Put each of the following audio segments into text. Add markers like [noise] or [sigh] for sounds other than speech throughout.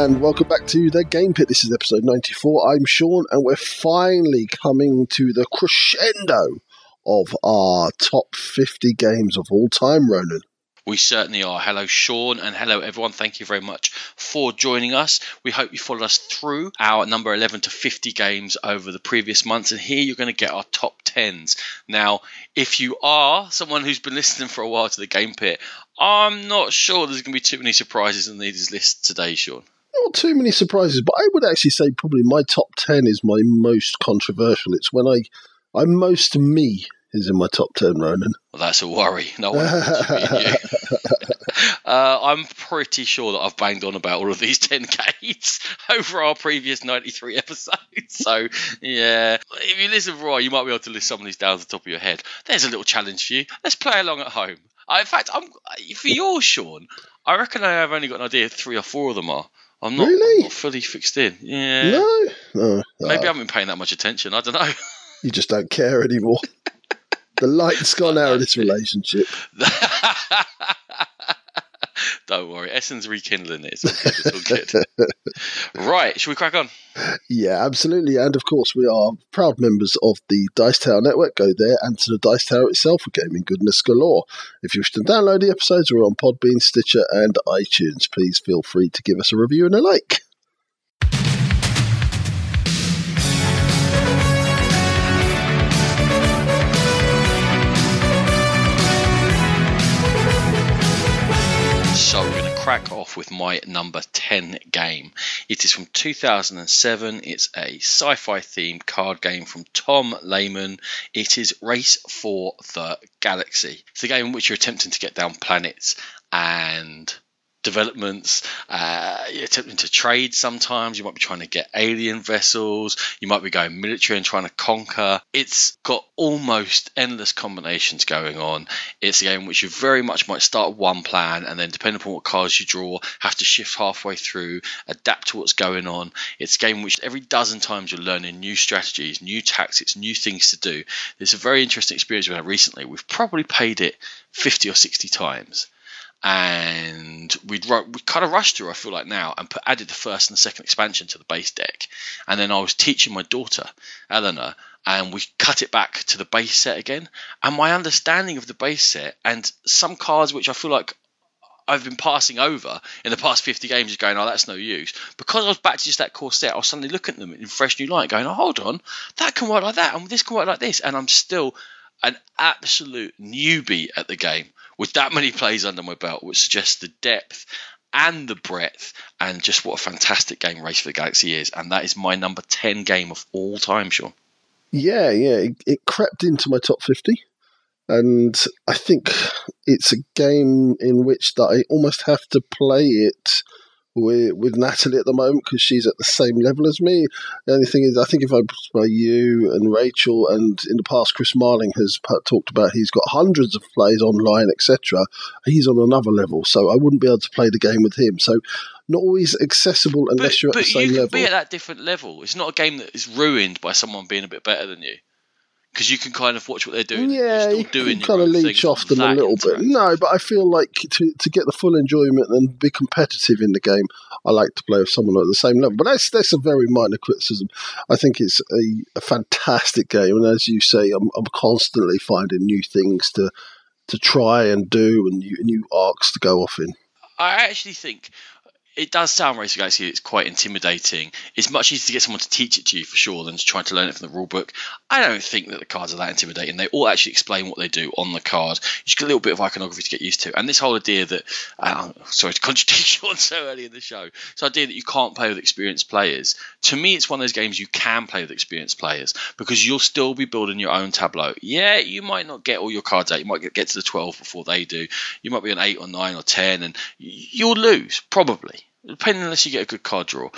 And welcome back to the Game Pit. This is episode 94. I'm Sean and we're finally coming to the crescendo of our top 50 games of all time, Ronan. We certainly are. Hello, Sean, and hello, everyone. Thank you very much for joining us. We hope you followed us through our number 11 to 50 games over the previous months, and here you're going to get our top 10s. Now, if you are someone who's been listening for a while to the Game Pit, I'm not sure there's going to be too many surprises in these lists today, Sean. Not too many surprises, but I would actually say probably my top 10 is my most controversial. It's when I, I'm most me is in my top 10, Ronan. Well, that's a worry. No one [laughs] uh, I'm pretty sure that I've banged on about all of these [laughs] 10 games over our previous 93 episodes. So, yeah, if you listen for you might be able to list some of these down the top of your head. There's a little challenge for you. Let's play along at home. I, in fact, I'm for yours, Sean, I reckon I have only got an idea three or four of them are. I'm not, really? I'm not fully fixed in. Yeah. No? no. Maybe I ah. haven't been paying that much attention. I don't know. [laughs] You just don't care anymore. the light's gone out of this [laughs] relationship. [laughs] Don't worry, Essen's rekindling it. It's all good. It's all good. [laughs] right, should we crack on? Yeah, absolutely. And of course, we are proud members of the Dice Tower Network. Go there and to the Dice Tower itself for gaming goodness galore. If you wish to download the episodes, we're on Podbean, Stitcher, and iTunes. Please feel free to give us a review and a like. Crack off with my number 10 game. It is from 2007. It's a sci-fi themed card game from Tom Lehmann. It is Race for the Galaxy. It's a game in which you're attempting to get down planets and developments. Uh, attempting to trade sometimes. You might be trying to get alien vessels. You might be going military and trying to conquer. It's got almost endless combinations going on. It's a game which you very much might start one plan and then, depending upon what cards you draw, have to shift halfway through, adapt to what's going on. It's a game which every dozen times you're learning new strategies, new tactics, new things to do. It's a very interesting experience we had recently. We've probably played it 50 or 60 times and we'd we kind of rushed through. I feel like now and put, added the first and second expansion to the base deck, and then I was teaching my daughter Eleanor, and we cut it back to the base set again. And my understanding of the base set and some cards which I feel like I've been passing over in the past 50 games, is going, oh, that's no use. Because I was back to just that core set, I was suddenly looking at them in fresh new light, going, oh, hold on, that can work like that, and this can work like this, and I'm still an absolute newbie at the game with that many plays under my belt, which suggests the depth and the breadth and just what a fantastic game Race for the Galaxy is. And that is my number 10 game of all time, Sean. Yeah, yeah. It, it crept into my top 50. And I think it's a game in which that I almost have to play it with, with Natalie at the moment because she's at the same level as me. The only thing is, I think if I by you and Rachel, and in the past, Chris Marling has talked about he's got hundreds of plays online, etc. He's on another level, so I wouldn't be able to play the game with him. So not always accessible unless but, you're at the same you level. Be at that different level. It's not a game that is ruined by someone being a bit better than you because you can kind of watch what they're doing. Yeah, you can kind of leech off them a little bit. No, but I feel like to to get the full enjoyment and be competitive in the game, I like to play with someone at the same level. But that's that's a very minor criticism. I think it's a, a fantastic game, and as you say, I'm, I'm constantly finding new things to to try and do and new, new arcs to go off in. I actually think it does sound Race Galaxy. It's quite intimidating. It's much easier to get someone to teach it to you for sure than to try to learn it from the rule book. I don't think that the cards are that intimidating. They all actually explain what they do on the card. You just get a little bit of iconography to get used to. And this whole idea that, uh, [laughs] sorry to contradict [laughs] on so early in the show, this idea that you can't play with experienced players. To me, it's one of those games you can play with experienced players because you'll still be building your own tableau. Yeah, you might not get all your cards out. You might get to the 12 before they do. You might be on 8 or 9 or 10, and you'll lose, probably depending unless you get a good card draw.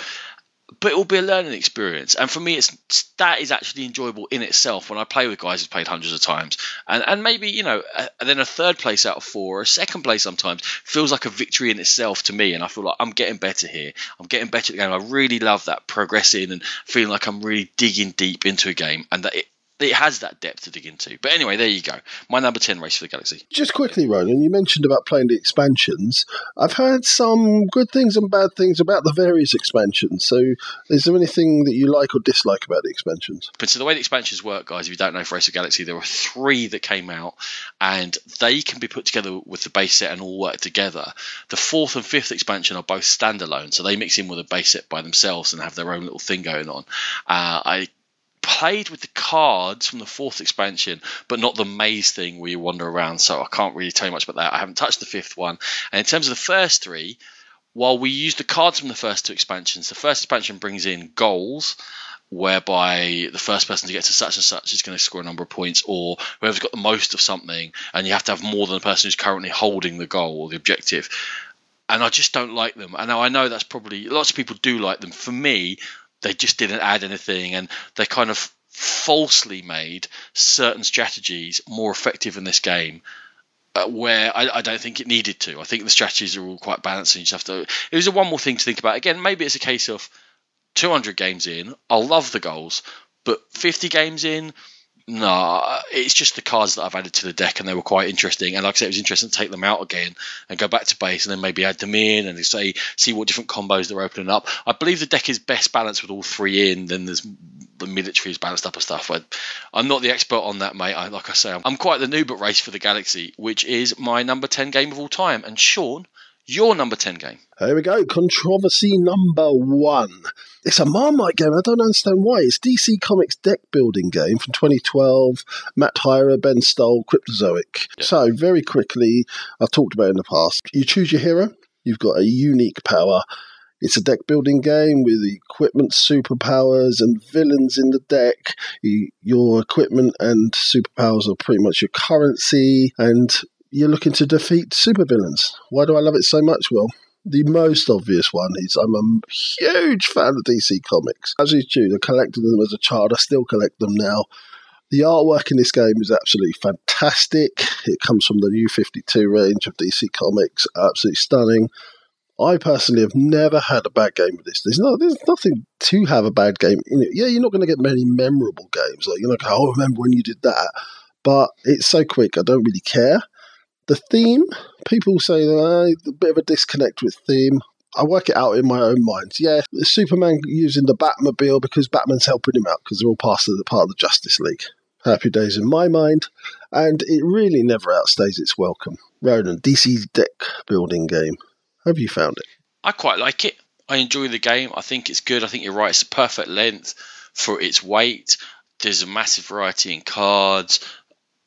But it will be a learning experience, and for me, it's that is actually enjoyable in itself. When I play with guys who've played hundreds of times, and and maybe you know, and then a third place out of four, or a second place sometimes feels like a victory in itself to me, and I feel like I'm getting better here. I'm getting better at the game. I really love that progressing and feeling like I'm really digging deep into a game, and that it, it has that depth to dig into. But anyway, there you go. My number 10 race for the Galaxy. Just quickly, Ronan, you mentioned about playing the expansions. I've heard some good things and bad things about the various expansions. So, is there anything that you like or dislike about the expansions? But so the way the expansions work, guys, if you don't know for Race of Galaxy, there are three that came out, and they can be put together with the base set and all work together. The fourth and fifth expansion are both standalone, so they mix in with a base set by themselves and have their own little thing going on. Uh, I played with the cards from the fourth expansion, but not the maze thing where you wander around. So I can't really tell you much about that. I haven't touched the fifth one. And in terms of the first three, while we use the cards from the first two expansions, the first expansion brings in goals. Whereby the first person to get to such and such is going to score a number of points, or whoever's got the most of something, and you have to have more than the person who's currently holding the goal or the objective and I just don't like them. And I know that's probably lots of people do like them. For me, they just didn't add anything, and they kind of falsely made certain strategies more effective in this game. Uh, where I, I, don't think it needed to. I think the strategies are all quite balanced, and you just have to. It was a one more thing to think about. Again, maybe it's a case of 200 games in, I'll love the goals, but 50 games in, no, it's just the cards that I've added to the deck, and they were quite interesting. And like I said, it was interesting to take them out again and go back to base, and then maybe add them in and say see what different combos they're opening up. I believe the deck is best balanced with all three in. Then there's the military is balanced up and stuff. I, I'm not the expert on that, mate. I, like I say, I'm, I'm quite the noob at Race for the Galaxy, which is my number ten game of all time. And Sean, your number 10 game. Here we go. Controversy number one. It's a Marmite game. I don't understand why. It's DC Comics deck building game from 2012. Matt Hyra, Ben Stoll, Cryptozoic. Yeah. So, very quickly, I've talked about in the past. You choose your hero. You've got a unique power. It's a deck building game with equipment, superpowers, and villains in the deck. your equipment and superpowers are pretty much your currency, and you're looking to defeat supervillains. Why do I love it so much? Well, the most obvious one is I'm a huge fan of DC Comics. As is due, I collected them as a child. I still collect them now. The artwork in this game is absolutely fantastic. It comes from the new 52 range of DC Comics. Absolutely stunning. I personally have never had a bad game with this. There's no, there's nothing to have a bad game in it. Yeah, you're not going to get many memorable games. Like you're not going, oh, remember when you did that. But it's so quick. I don't really care. The theme, people say uh, a bit of a disconnect with theme. I work it out in my own mind. Yeah, Superman using the Batmobile because Batman's helping him out because they're all part of the part of the Justice League. Happy days in my mind, and it really never outstays its welcome. Ronan, DC's deck building game. Have you found it? I quite like it. I enjoy the game. I think it's good. I think you're right. It's a perfect length for its weight. There's a massive variety in cards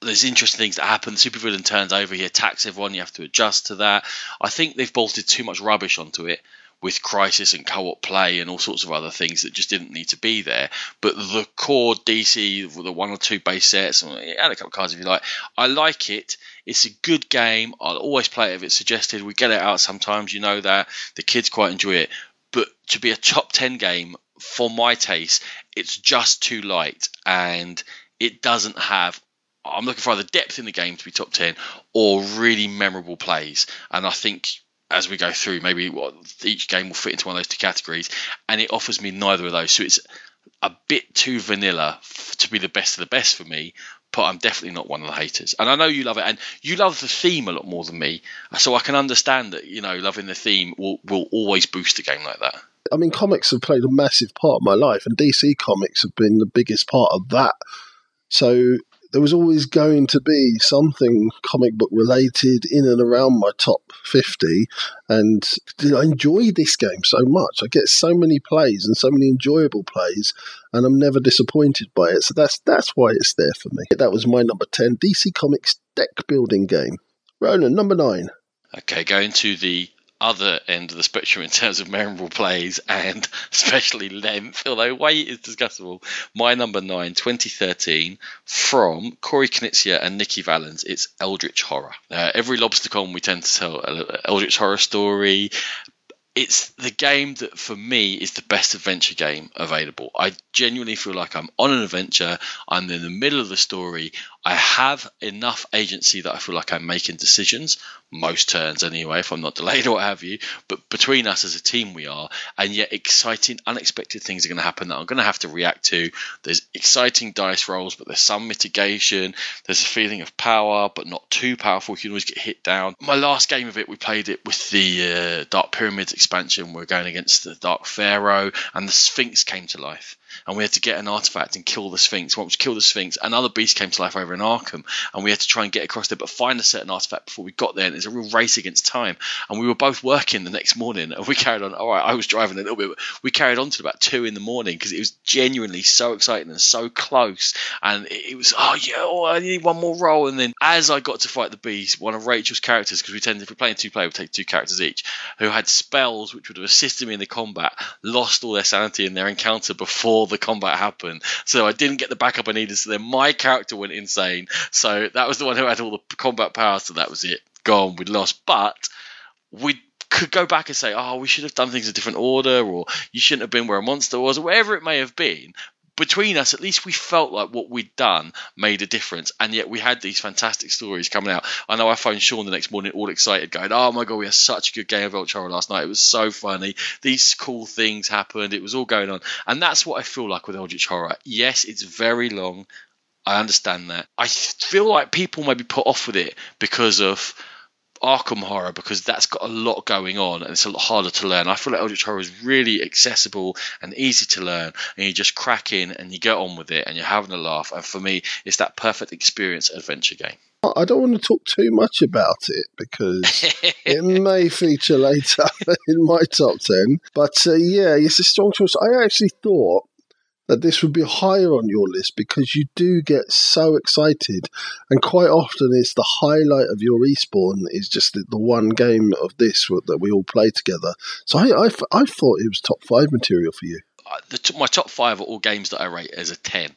there's interesting things that happen. The supervillain turns over, he attacks everyone. You have to adjust to that. I think they've bolted too much rubbish onto it with crisis and co-op play and all sorts of other things that just didn't need to be there. But the core DC, the one or two base sets, and add a couple of cards if you like. I like it. It's a good game. I'll always play it if it's suggested. We get it out sometimes. You know that the kids quite enjoy it. But to be a top ten game for my taste, it's just too light and it doesn't have I'm looking for either depth in the game to be top 10 or really memorable plays. And I think as we go through, maybe each game will fit into one of those two categories. And it offers me neither of those. So it's a bit too vanilla to be the best of the best for me. But I'm definitely not one of the haters. And I know you love it. And you love the theme a lot more than me. So I can understand that, you know, loving the theme will, will always boost a game like that. I mean, comics have played a massive part of my life, and DC comics have been the biggest part of that. So there was always going to be something comic book related in and around my top 50. And I enjoy this game so much. I get so many plays and so many enjoyable plays, and I'm never disappointed by it. So that's that's why it's there for me. That was my number 10 DC Comics deck building game. Ronan, number nine. Okay, going to the other end of the spectrum in terms of memorable plays and [laughs] especially length, although weight is discussable. My number nine, 2013, from Corey Konieczka and Nikki Valens, it's Eldritch Horror. Uh, every LobsterCon we tend to tell an Eldritch Horror story, it's the game that for me is the best adventure game available. I genuinely feel like I'm on an adventure. I'm in the middle of the story. I have enough agency that I feel like I'm making decisions most turns anyway, if I'm not delayed [laughs] or what have you. But between us as a team, we are, and yet exciting, unexpected things are going to happen that I'm going to have to react to. There's exciting dice rolls, but there's some mitigation. There's a feeling of power, but not too powerful. You can always get hit down. My last game of it, we played it with the uh, Dark Pyramids expansion. We're going against the Dark Pharaoh, and the Sphinx came to life and we had to get an artifact and kill the Sphinx. Once we killed the Sphinx, another beast came to life over in Arkham, and we had to try and get across there, but find a certain artifact before we got there. And it's a real race against time. And we were both working the next morning, and we carried on. All right, I was driving a little bit, we carried on to about two in the morning because it was genuinely so exciting and so close. And it, it was, oh yeah, oh, I need one more roll. And then as I got to fight the beast, one of Rachel's characters, because we tend if we're playing two player, we take two characters each, who had spells which would have assisted me in the combat, lost all their sanity in their encounter before the combat happened. So I didn't get the backup I needed. So then my character went insane. So that was the one who had all the combat power. So that was it. Gone. We'd lost. But we could go back and say, oh, we should have done things in a different order, or you shouldn't have been where a monster was, or wherever it may have been between us, at least we felt like what we'd done made a difference, and yet we had these fantastic stories coming out. I know I phoned Sean the next morning, all excited, going, "Oh my god, we had such a good game of Horror last night. It was so funny. These cool things happened. It was all going on, and that's what I feel like with Eldritch Horror. Yes, it's very long. I understand that. I feel like people may be put off with it because of Arkham Horror because that's got a lot going on and it's a lot harder to learn. I feel like Eldritch Horror is really accessible and easy to learn, and you just crack in and you get on with it and you're having a laugh. And for me, it's that perfect experience adventure game. I don't want to talk too much about it because [laughs] it may feature later [laughs] in my top 10. But uh, yeah, it's a strong choice. I actually thought that this would be higher on your list because you do get so excited, and quite often it's the highlight of your respawn is just the, the one game of this that we all play together. So I, I, I thought it was top five material for you. The, my top five are all games that I rate as a ten.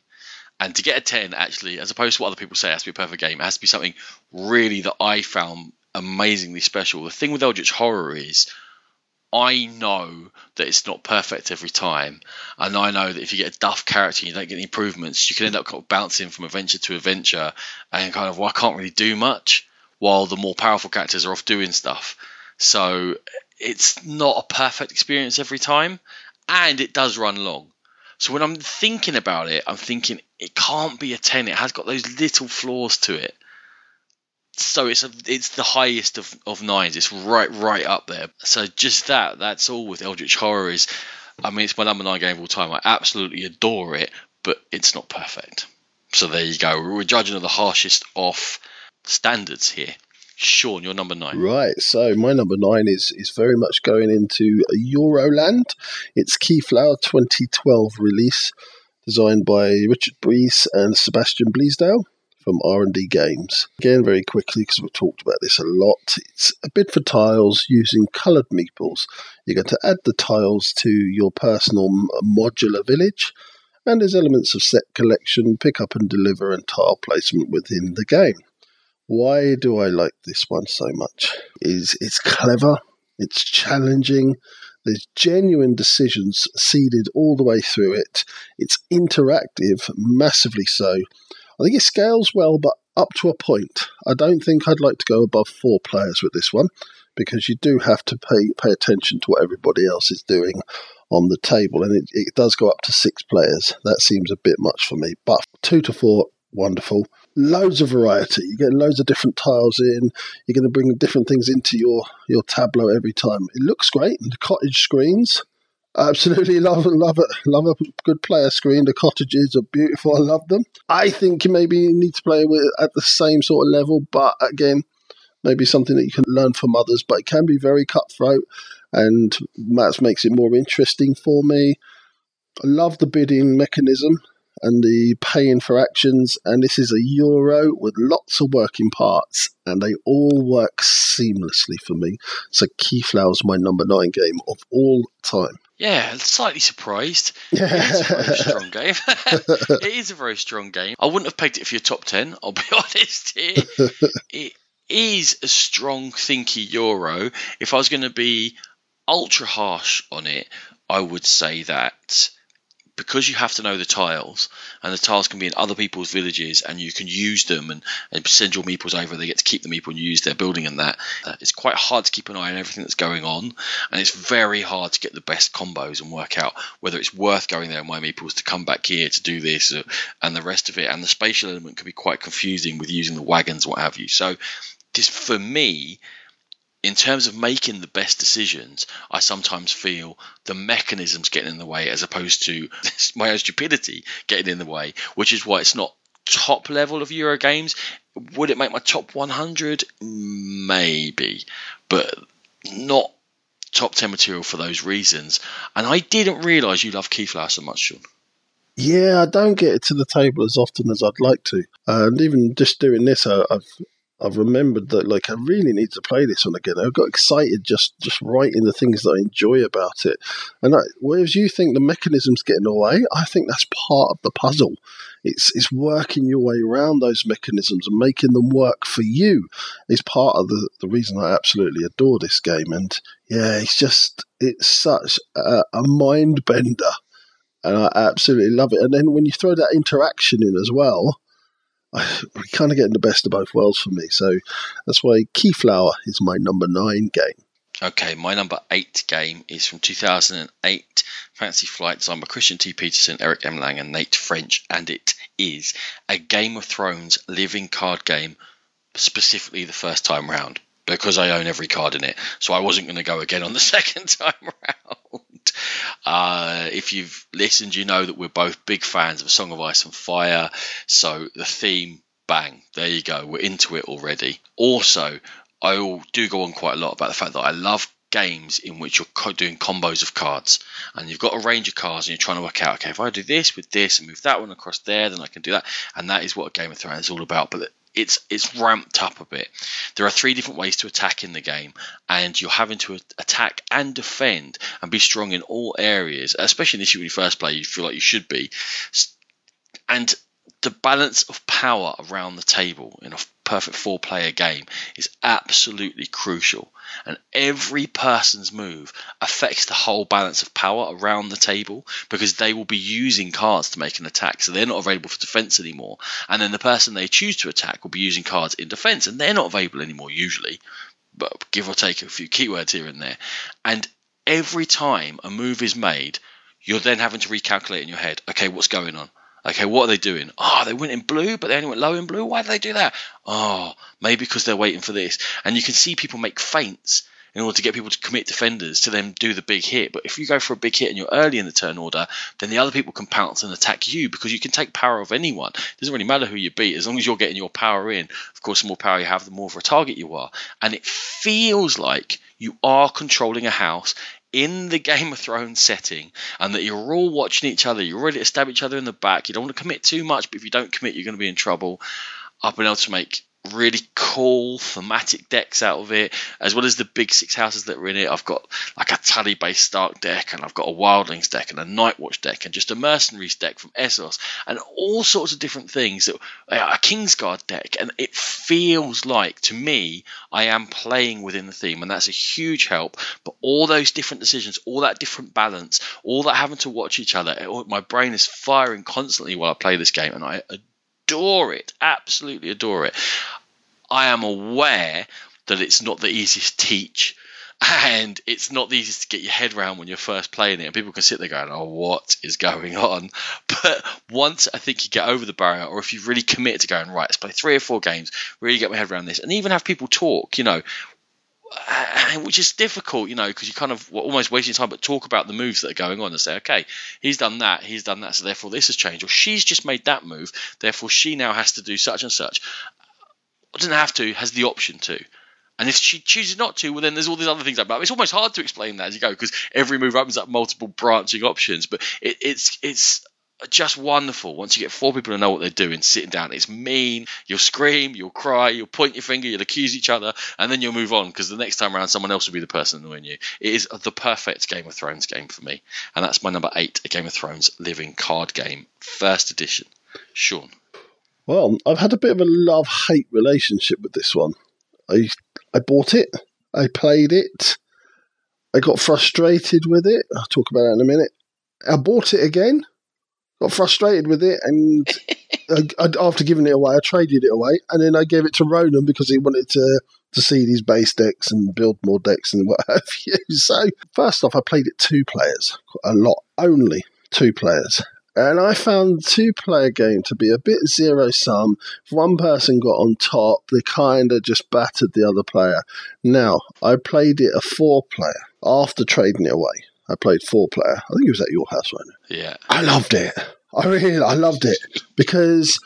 And to get a 10, actually, as opposed to what other people say, it has to be a perfect game. It has to be something really that I found amazingly special. The thing with Eldritch Horror is I know that it's not perfect every time, and I know that if you get a duff character and you don't get any improvements, you can end up kind of bouncing from adventure to adventure, and kind of well, I can't really do much, while the more powerful characters are off doing stuff. So it's not a perfect experience every time, and it does run long. So when I'm thinking about it, I'm thinking it can't be a ten. It has got those little flaws to it so it's a, it's the highest of, of nines. It's right right up there. So just that that's all with Eldritch Horror is. I mean, it's my number nine game of all time. I absolutely adore it, but it's not perfect. So there you go. We're judging of the harshest of standards here. Sean, your number nine. Right. So my number nine is is very much going into Euroland. It's Keyflower 2012 release, designed by Richard Breese and Sebastian Bleasdale from R&D Games. Again, very quickly, because we've talked about this a lot, it's a bid for tiles using coloured meeples. You're going to add the tiles to your personal modular village, and there's elements of set collection, pick up and deliver, and tile placement within the game. Why do I like this one so much? Is it's clever, it's challenging, there's genuine decisions seeded all the way through it. It's interactive, massively so. I think it scales well, but up to a point. I don't think I'd like to go above four players with this one because you do have to pay pay attention to what everybody else is doing on the table, and it, it does go up to six players. That seems a bit much for me, but two to four, wonderful. Loads of variety. You get loads of different tiles in. You're going to bring different things into your your tableau every time. It looks great. The cottage screens Absolutely love love it. Love a good player screen. The cottages are beautiful. I love them. I think you maybe need to play with at the same sort of level, but again, maybe something that you can learn from others. But it can be very cutthroat, and that makes it more interesting for me. I love the bidding mechanism and the paying for actions. And this is a Euro with lots of working parts, and they all work seamlessly for me. So Keyflower's my number nine game of all time. Yeah, slightly surprised. [laughs] Yeah. It is a very strong [laughs] game. [laughs] it is a very strong game. I wouldn't have pegged it for your top 10, I'll be honest here. it is a strong, thinky Euro. If I was going to be ultra harsh on it, I would say that because you have to know the tiles, and the tiles can be in other people's villages, and you can use them and, and send your meeples over. They get to keep the meeple and use their building and that. Uh, it's quite hard to keep an eye on everything that's going on, and it's very hard to get the best combos and work out whether it's worth going there. And my meeples to come back here to do this uh, and the rest of it. And the spatial element can be quite confusing with using the wagons, what have you. So, just for me, in terms of making the best decisions, I sometimes feel the mechanisms getting in the way as opposed to [laughs] my own stupidity getting in the way, which is why it's not top level of Euro games. Would it make my top 100? Maybe, but not top 10 material for those reasons. And I didn't realise you love Keyflower so much, Sean. Yeah, I don't get it to the table as often as I'd like to. Uh, and even just doing this, I, I've I've remembered that like I really need to play this one again. I got excited just just writing the things that I enjoy about it. And I, whereas you think the mechanism's getting away, I think that's part of the puzzle. It's it's working your way around those mechanisms and making them work for you is part of the, the reason I absolutely adore this game. And yeah, it's just it's such a, a mind bender, and I absolutely love it. And then when you throw that interaction in as well [sighs] kind of getting the best of both worlds for me. So that's why Keyflower is my number nine game. Okay, my number eight game is from 2008, Fantasy Flight, designed by Christian T. Petersen, Eric M. Lang, and Nate French, and it is a Game of Thrones living card game, specifically the first time round, because I own every card in it. So I wasn't going to go again on the [laughs] second time round. Uh, if you've listened, you know that we're both big fans of Song of Ice and Fire. So the theme, bang, there you go. We're into it already. Also, I do go on quite a lot about the fact that I love games in which you're doing combos of cards and you've got a range of cards and you're trying to work out okay if I do this with this and move that one across there then I can do that and that is what a Game of Thrones is all about but it's it's ramped up a bit. There are three different ways to attack in the game, and you're having to attack and defend and be strong in all areas. Especially initially when you first play, you feel like you should be. And the balance of power around the table in a perfect four player game is absolutely crucial. And every person's move affects the whole balance of power around the table because they will be using cards to make an attack. So they're not available for defense anymore. And then the person they choose to attack will be using cards in defense and they're not available anymore usually. But give or take a few keywords here and there. And every time a move is made, you're then having to recalculate in your head okay, what's going on? Okay, what are they doing? Oh, they went in blue, but they only went low in blue. Why did they do that? Oh, maybe because they're waiting for this. And you can see people make feints in order to get people to commit defenders to then do the big hit. But if you go for a big hit and you're early in the turn order, then the other people can pounce and attack you because you can take power of anyone. It doesn't really matter who you beat as long as you're getting your power in. Of course, the more power you have, the more of a target you are. And it feels like you are controlling a house in the [laughs] Game of Thrones setting and that you're all watching each other, you're ready to stab each other in the back, you don't want to commit too much, but if you don't commit, you're going to be in trouble. I've been able to make really cool thematic decks out of it, as well as the big six houses that are in it. I've got like a Tully based Stark deck, and I've got a Wildlings deck, and a Nightwatch deck, and just a Mercenaries deck from Essos, and all sorts of different things. A Kingsguard deck, and it feels like to me I am playing within the theme, and that's a huge help. But all those different decisions, all that different balance, all that having to watch each other, it, my brain is firing constantly while I play this game, and I adore it, absolutely adore it. I am aware that it's not the easiest to teach and it's not the easiest to get your head around when you're first playing it. And people can sit there going, "Oh, what is going on?" [laughs] But once I think you get over the barrier, or if you really commit to going, "Right, let's play three or four games, really get my head around this," and even have people talk, you know, uh, which is difficult, you know, because you kind of almost wasting time, but talk about the moves that are going on and say, okay, he's done that, he's done that, so therefore this has changed, or she's just made that move, therefore she now has to do such and such. Doesn't have to, has the option to. And if she chooses not to, well, then there's all these other things about. It's almost hard to explain that as you go because every move opens up multiple branching options. But it, it's it's just wonderful once you get four people to know what they're doing sitting down it's mean you'll scream you'll cry you'll point your finger you'll accuse each other and then you'll move on because the next time around someone else will be the person annoying you it is the perfect game of thrones game for me and that's my number eight a game of thrones living card game first edition sean well i've had a bit of a love hate relationship with this one. I i bought it. I played it. I got frustrated with it. I'll talk about that in a minute. I bought it again. Got frustrated with it, and [laughs] I, I, after giving it away, I traded it away, and then I gave it to Ronan because he wanted to to see these base decks and build more decks and [laughs] what have you. So first off, I played it two players a lot, only two players. And I found the two player game to be a bit zero sum. If one person got on top, they kind of just battered the other player. Now, I played it a four player after trading it away. I played four player. I think it was at your house, right? Yeah. I loved it. I really, I loved it because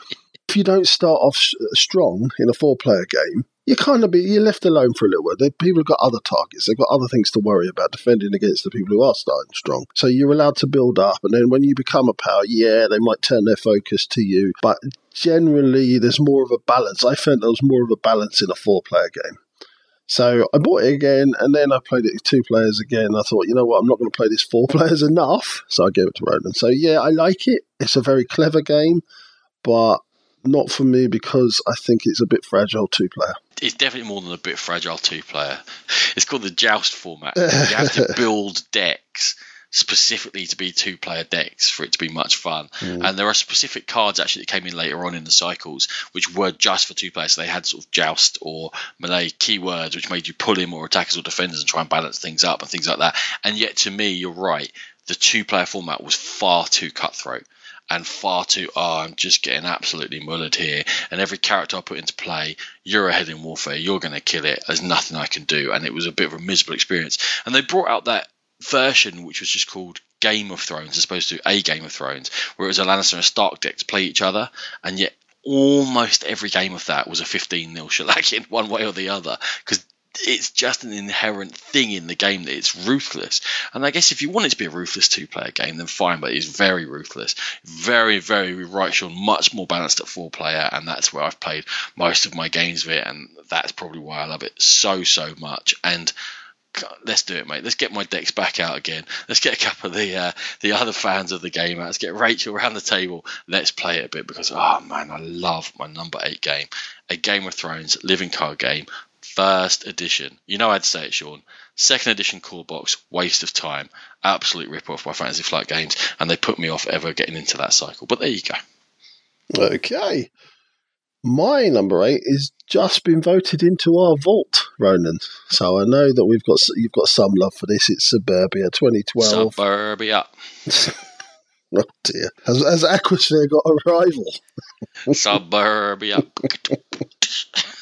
if you don't start off strong in a four player game, you kind of be you're left alone for a little while. people have got other targets. They've got other things to worry about defending against the people who are starting strong. So you're allowed to build up, and then when you become a power, yeah, they might turn their focus to you. But generally, there's more of a balance. I felt there was more of a balance in a four-player game. So I bought it again, and then I played it two players again. I thought, you know what, I'm not going to play this four [laughs] players enough, so I gave it to Ronan. So yeah, I like it. It's a very clever game, but not for me because I think it's a bit fragile two player. It's definitely more than a bit fragile two player. It's called the joust format. you have to [laughs] build decks specifically to be two player decks for it to be much fun. Mm. And there are specific cards actually that came in later on in the cycles which were just for two players. So they had sort of joust or melee keywords which made you pull in more attackers or defenders and try and balance things up and things like that. And yet to me, you're right, the two player format was far too cutthroat and far too, oh, I'm just getting absolutely mullered here. And every character I put into play, you're ahead in warfare, you're going to kill it. There's nothing I can do. And it was a bit of a miserable experience. And they brought out that version, which was just called Game of Thrones, as opposed to a Game of Thrones, where it was a Lannister and a Stark deck to play each other. And yet, almost every game of that was a 15 0 shellacking [laughs] one way or the other because it's just an inherent thing in the game that it's ruthless. And I guess if you want it to be a ruthless two player game, then fine, but it's very ruthless. Very, very right, Sean, much more balanced at four player, and that's where I've played most of my games of it, and that's probably why I love it so, so much. And let's do it, mate. Let's get my decks back out again. Let's get a couple of the uh, the other fans of the game out. Let's get Rachel around the table. Let's play it a bit because oh man, I love my number eight game, a Game of Thrones living card game First edition. You know I'd say it, Sean. Second edition core box, waste of time. Absolute rip off by Fantasy Flight Games, and they put me off ever getting into that cycle. But there you go. Okay. My number eight is just been voted into our vault, Ronan. So I know that we've got you've got some love for this. It's Suburbia 2012. Suburbia. [laughs] oh dear. Has, has Aquasphere got a rival? [laughs] Suburbia. [laughs]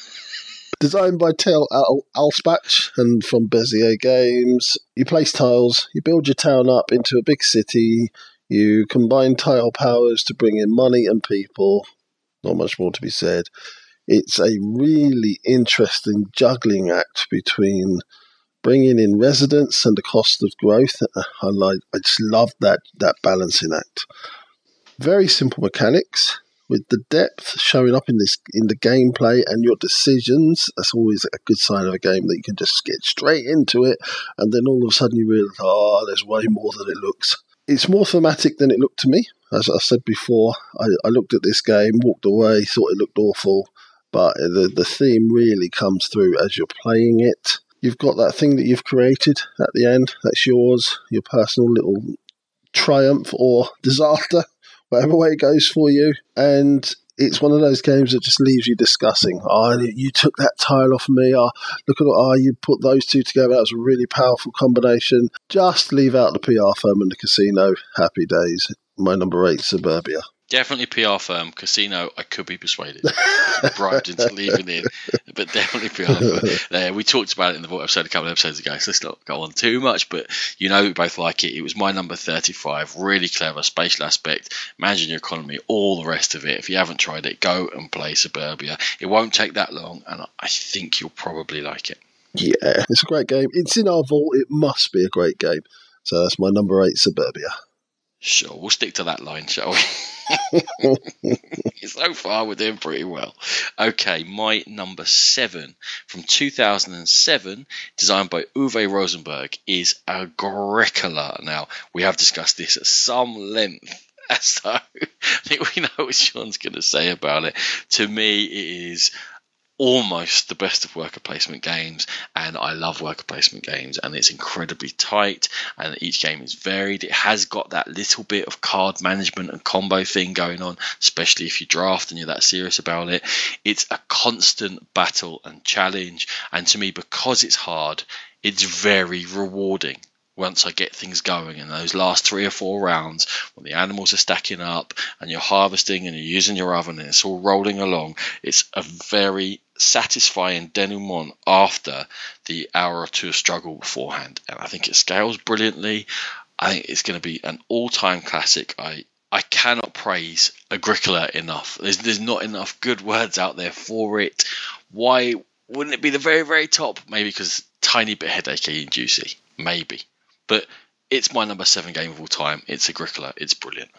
Designed by Ted Al- Alspach and from Bezier Games. You place tiles, you build your town up into a big city, you combine tile powers to bring in money and people. Not much more to be said. It's a really interesting juggling act between bringing in residents and the cost of growth. I like, I just love that that balancing act. Very simple mechanics with the depth showing up in this in the gameplay and your decisions, that's always a good sign of a game that you can just get straight into it, and then all of a sudden you realise, oh, ah, there's way more than it looks. It's more thematic than it looked to me. As I said before, I, I looked at this game, walked away, thought it looked awful, but the the theme really comes through as you're playing it. You've got that thing that you've created at the end. That's yours, your personal little triumph or disaster whatever way it goes for you. And it's one of those games that just leaves you discussing. Oh, you took that tile off of me. Oh, look at oh, you put those two together. That was a really powerful combination. Just leave out the PR firm and the casino. Happy days. My number eight, Suburbia. Definitely PR firm. Casino, I could be persuaded. [laughs] bribed into leaving it, but definitely PR firm. Uh, we talked about it in the vault episode a couple of episodes ago, so let's not go on too much, but you know we both like it. It was my number 35. Really clever spatial aspect, managing your economy, all the rest of it. If you haven't tried it, go and play Suburbia. It won't take that long, and I think you'll probably like it. Yeah, it's a great game. It's in our vault. It must be a great game. So that's my number eight, Suburbia. Sure, we'll stick to that line, shall we? [laughs] [laughs] so far, we're doing pretty well. Okay, my number seven from 2007, designed by Uwe Rosenberg, is Agricola. Now, we have discussed this at some length. [laughs] So I think we know what Sean's going to say about it. To me, it is almost the best of worker placement games, and I love worker placement games, and it's incredibly tight, and each game is varied. It has got that little bit of card management and combo thing going on, especially if you draft and you're that serious about it. It's a constant battle and challenge, and to me, because it's hard, it's very rewarding once I get things going in those last three or four rounds when the animals are stacking up and you're harvesting and you're using your oven and it's all rolling along, it's a very satisfying denouement after the hour or two of struggle beforehand. And I think it scales brilliantly. I think it's going to be an all-time classic. I I cannot praise Agricola enough. There's there's not enough good words out there for it. Why wouldn't it be the very very top? Maybe because tiny bit headachy and juicy. Maybe. But it's my number seven game of all time. It's Agricola. It's brilliant.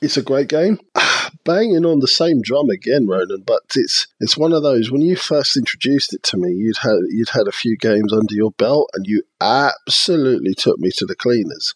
It's a great game. [sighs] Banging on the same drum again, Ronan, but it's it's one of those when you first introduced it to me, you'd had you'd had a few games under your belt and you absolutely took me to the cleaners.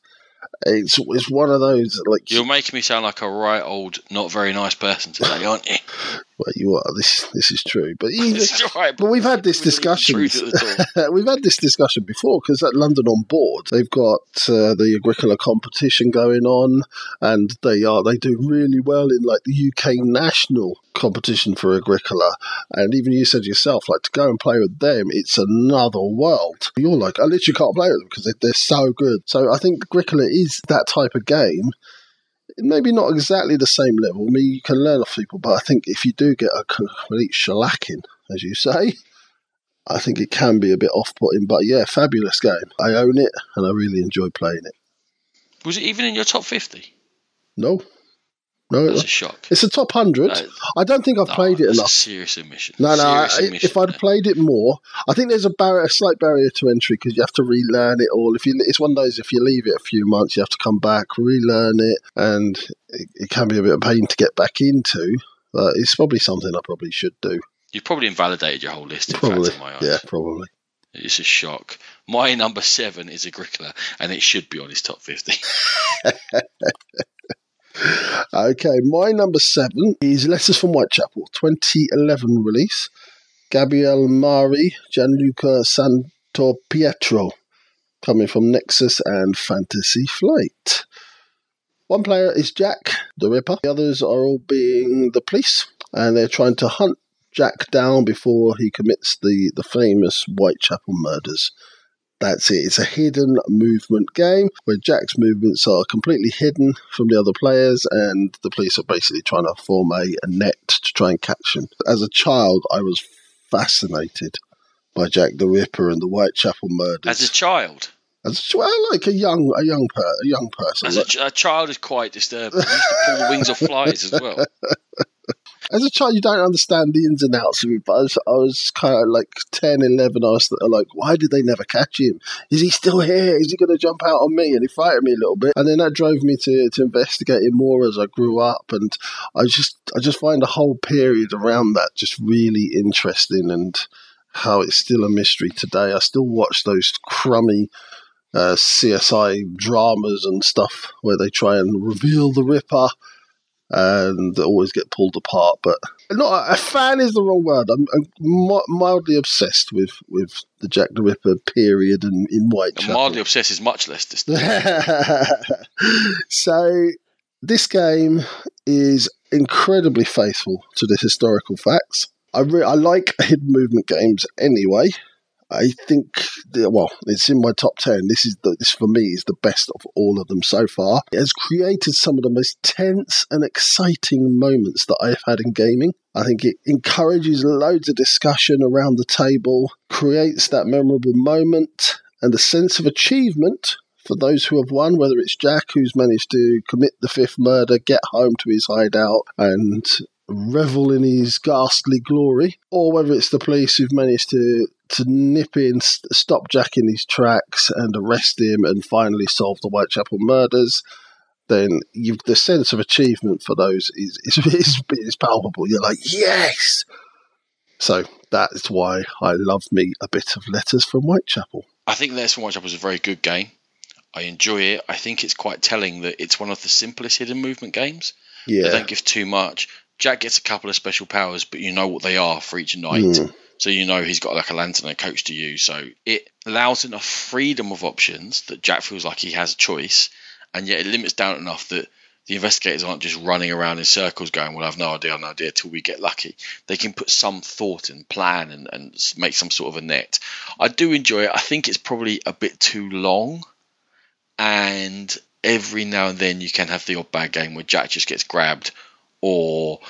It's it's one of those like You're making me sound like a right old, not very nice person today, aren't you? [laughs] well, you are. This this is true, but even, right, but we've had this discussion. truth at the door. [laughs] We've had this discussion before because at London on board, they've got uh, the Agricola competition going on, and they are they do really well in like the UK national competition for Agricola. And even you said yourself, like to go and play with them, it's another world. You're like, I literally can't play with them because they, they're so good. So I think Agricola is that type of game. Maybe not exactly the same level. I mean, you can learn off people, but I think if you do get a complete shellacking, as you say, I think it can be a bit off putting, but yeah, fabulous game. I own it and I really enjoy playing it. Was it even in your top 50? No, no, That's uh, a shock. it's a top 100. No, I don't think I've no, played it enough. a serious admission. No, no, serious I, admission if I'd there. played it more, I think there's a, barrier, a slight barrier to entry because you have to relearn it all. If you, It's one of those, if you leave it a few months, you have to come back, relearn it, and it, it can be a bit of pain to get back into. But it's probably something I probably should do. You've probably invalidated your whole list, in Probably, fact, in my eyes. yeah, probably. It's a shock. My number seven is Agricola, and it should be on his top 50. [laughs] Okay, my number seven is Letters from Whitechapel, 2011 release. Gabriele Mari, Gianluca Santopietro, coming from Nexus and Fantasy Flight. One player is Jack the Ripper. The others are all being the police, and they're trying to hunt Jack down before he commits the, the famous Whitechapel murders. That's it. It's a hidden movement game where Jack's movements are completely hidden from the other players, and the police are basically trying to form a, a net to try and catch him. As a child, I was fascinated by Jack the Ripper and the Whitechapel murders. As a child, As a well, like a young, a young, per, a young person. as a, ch- a child is quite disturbing. I used to pull the wings off flies as well. [laughs] as a child, you don't understand the ins and outs of it, but I was, was kind of like 10, 11. I was like, why did they never catch him? Is he still here? Is he going to jump out on me? And he frightened me a little bit. And then that drove me to, to investigate more as I grew up. And I just, I just find the whole period around that just really interesting and how it's still a mystery today. I still watch those crummy uh, CSI dramas and stuff where they try and reveal the Ripper and always get pulled apart. But not a fan is the wrong word. I'm, I'm mildly obsessed with, with the Jack the Ripper period and in Whitechapel. mildly obsessed is much less [laughs] so this game is incredibly faithful to the historical facts. I re- I like [laughs] hidden movement games anyway. I think, well, it's in my top ten. This is the, this for me is the best of all of them so far. It has created some of the most tense and exciting moments that I've had in gaming. I think it encourages loads of discussion around the table, creates that memorable moment and a sense of achievement for those who have won, whether it's Jack who's managed to commit the fifth murder, get home to his hideout, and revel in his ghastly glory, or whether it's the police who've managed to to nip in, stop Jack in his tracks, and arrest him, and finally solve the Whitechapel murders. Then you've the sense of achievement for those is is, [laughs] is, is palpable. You're like, yes. So that is why I love me a bit of letters from Whitechapel. I think Letters from Whitechapel is a very good game. I enjoy it. I think it's quite telling that it's one of the simplest hidden movement games. Yeah, They don't give too much. Jack gets a couple of special powers, but you know what they are for each night. Mm. So you know he's got like a lantern and a coach to use. So it allows enough freedom of options that Jack feels like he has a choice, and yet it limits down enough that the investigators aren't just running around in circles going, Well, I've no idea, I've no idea till we get lucky. They can put some thought and plan and, and make some sort of a net. I do enjoy it. I think it's probably a bit too long, and every now and then you can have the odd bad game where Jack just gets grabbed, or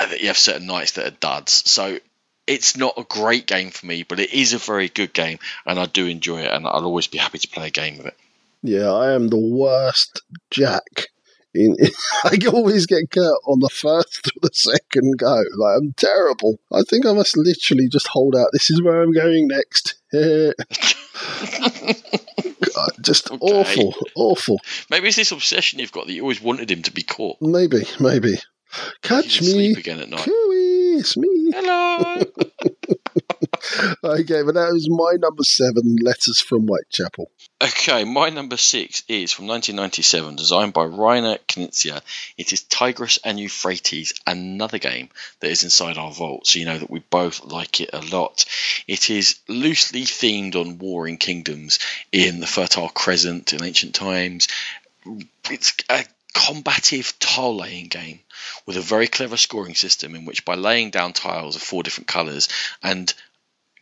uh, you have certain nights that are duds. So it's not a great game for me, but it is a very good game, and I do enjoy it, and I'll always be happy to play a game of it. Yeah, I am the worst Jack. In, [laughs] I always get cut on the first or the second go. Like I'm terrible. I think I must literally just hold out. This is where I'm going next. [laughs] God, just Okay. awful, awful. Maybe it's this obsession you've got that you always wanted him to be caught. Maybe, maybe. Catch me, sleep again at night. It's me. Hello. [laughs] Okay, but that was my number seven. Letters from Whitechapel. Okay, my number six is from 1997, designed by Rainer Knizia. It is Tigris and Euphrates, another game that is inside our vault, so you know that we both like it a lot. It is loosely themed on warring kingdoms in the Fertile Crescent in ancient times. It's a combative tile laying game with a very clever scoring system in which by laying down tiles of four different colours and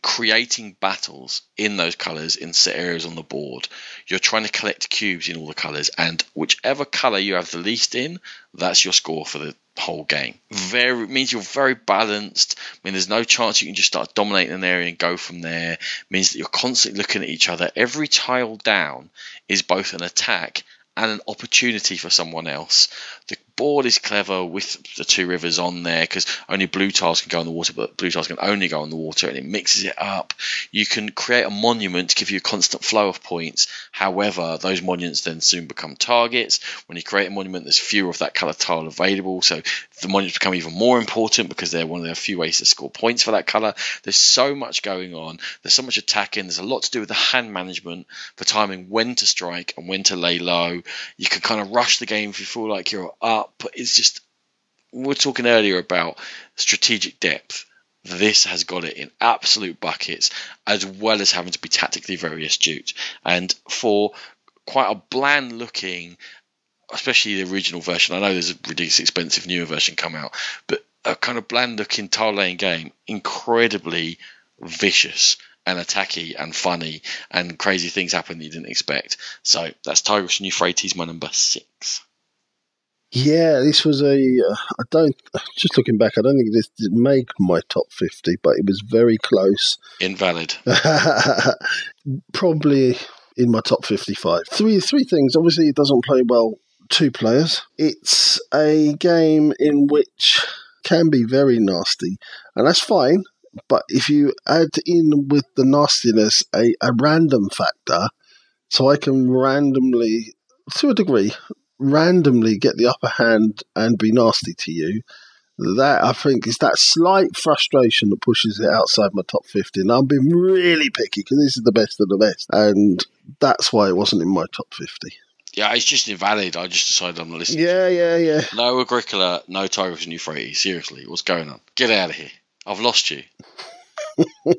creating battles in those colours in set areas on the board. You're trying to collect cubes in all the colours, and whichever colour you have the least in, that's your score for the whole game. Very means you're very balanced. I mean, there's no chance you can just start dominating an area and go from there. it means that you're constantly looking at each other. Every tile down is both an attack and an opportunity for someone else. The board is clever with the two rivers on there because only blue tiles can go in the water, but blue tiles can only go in the water, and it mixes it up. You can create a monument to give you a constant flow of points. However, those monuments then soon become targets. When you create a monument, there's fewer of that colour tile available, so the monuments become even more important because they're one of the few ways to score points for that colour. There's so much going on. There's so much attacking. There's a lot to do with the hand management for timing when to strike and when to lay low. You can kind of rush the game if you feel like you're up. But it's just we we're talking earlier about strategic depth. This has got it in absolute buckets, as well as having to be tactically very astute. And for quite a bland looking, especially the original version, I know there's a ridiculously expensive newer version come out, but a kind of bland looking tile laying game, incredibly vicious and attacky and funny, and crazy things happen that you didn't expect. So that's Tigris and Euphrates, my number six. Yeah, this was a. Uh, I don't. Just looking back, I don't think this did make my top fifty, but it was very close. Invalid. [laughs] Probably in my top fifty-five. Three three things. Obviously, it doesn't play well two players. It's a game in which can be very nasty, and that's fine. But if you add in with the nastiness a, a random factor, so I can randomly, to a degree, randomly get the upper hand and be nasty to you, that I think is that slight frustration that pushes it outside my top 50. And I'm being really picky because this is the best of the best. And that's why it wasn't in my top 50. Yeah, it's just invalid. I just decided I'm not listening. Yeah, yeah, yeah. No Agricola, no Tigris and Euphrates. Seriously, what's going on? Get out of here. I've lost you. [laughs]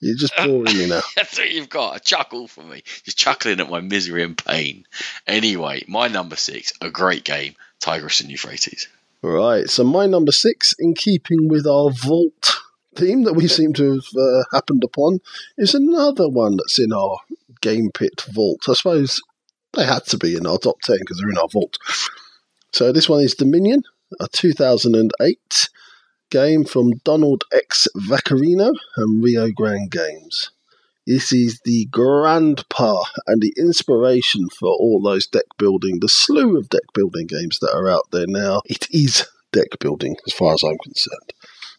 You're just boring me now. [laughs] That's what you've got. A chuckle for me. Just chuckling at my misery and pain. Anyway, my number six, a great game, Tigris and Euphrates. Right, so my number six, in keeping with our vault theme that we seem to have uh, happened upon, is another one that's in our Game Pit vault. I suppose they had to be in our top 10 because they're in our vault. So this one is Dominion, a 2008 game from Donald X. Vaccarino and Rio Grande Games. This is the grandpa and the inspiration for all those deck building, the slew of deck building games that are out there now. It is deck building, as far as I'm concerned.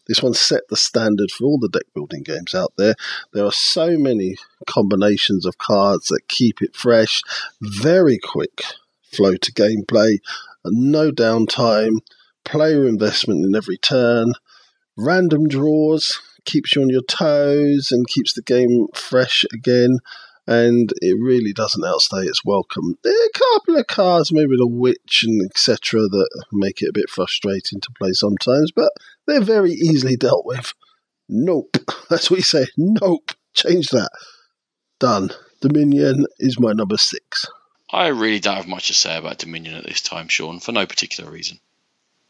This one set the standard for all the deck building games out there. There are so many combinations of cards that keep it fresh, very quick flow to gameplay, no downtime, player investment in every turn, random draws, keeps you on your toes and keeps the game fresh again. and it really doesn't outstay its welcome. There are a couple of cards, maybe the witch and etc., that make it a bit frustrating to play sometimes, but they're very easily dealt with. Nope. [laughs] That's what you say. Nope. Change that. Done. Dominion is my number six. I really don't have much to say about Dominion at this time, Sean, for no particular reason. [laughs]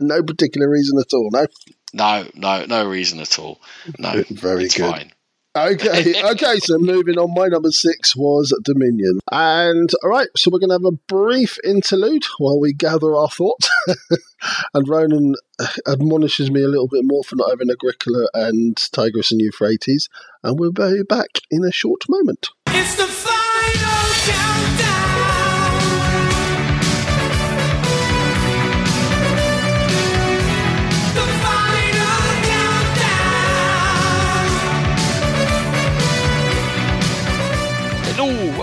no particular reason at all, no? No, no, no reason at all. No, [laughs] very it's good. fine. Okay, [laughs] okay, so moving on, my number six was Dominion. And all right, so we're going to have a brief interlude while we gather our thoughts. [laughs] and Ronan admonishes me a little bit more for not having Agricola and Tigris and Euphrates. And we'll be back in a short moment. It's the final countdown.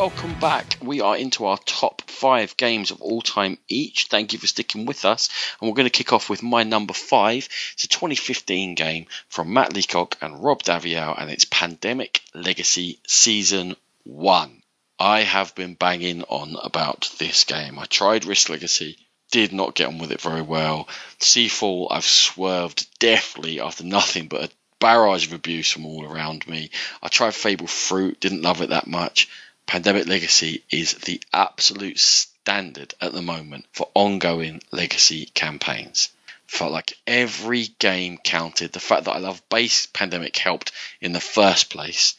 Welcome back. We are into our top five games of all time each. Thank you for sticking with us. And we're going to kick off with my number five. It's a 2015 game from Matt Leacock and Rob Daviau, and it's Pandemic Legacy Season 1. I have been banging on about this game. I tried Risk Legacy, did not get on with it very well. Seafall, I've swerved deftly after nothing but a barrage of abuse from all around me. I tried Fabled Fruit, didn't love it that much. Pandemic Legacy is the absolute standard at the moment for ongoing legacy campaigns. Felt like every game counted. The fact that I love base Pandemic helped in the first place.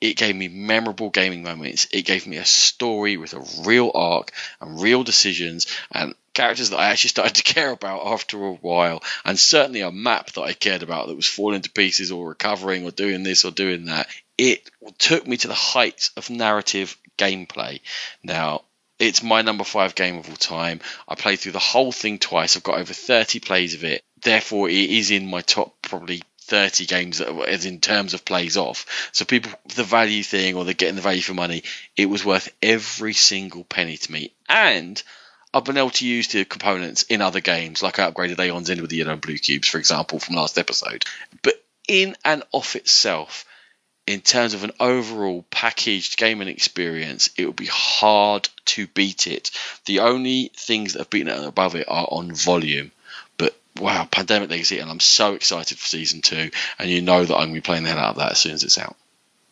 It gave me memorable gaming moments. It gave me a story with a real arc and real decisions and characters that I actually started to [laughs] care about after a while, and certainly a map that I cared about that was falling to pieces or recovering or doing this or doing that. It took me to the heights of narrative gameplay. Now, it's my number five game of all time. I played through the whole thing twice. I've got over 30 plays of it. Therefore, it is in my top probably 30 games as in terms of plays off. So people the value thing or they're getting the value for money, it was worth every single penny to me. And I've been able to use the components in other games, like I upgraded Aeon's End with the yellow and blue cubes, for example, from last episode. But in and of itself, in terms of an overall packaged gaming experience, it would be hard to beat it. The only things that have beaten it above it are on volume. But wow, Pandemic Legacy, and I'm so excited for season two. And you know that I'm going to be playing the hell out of that as soon as it's out.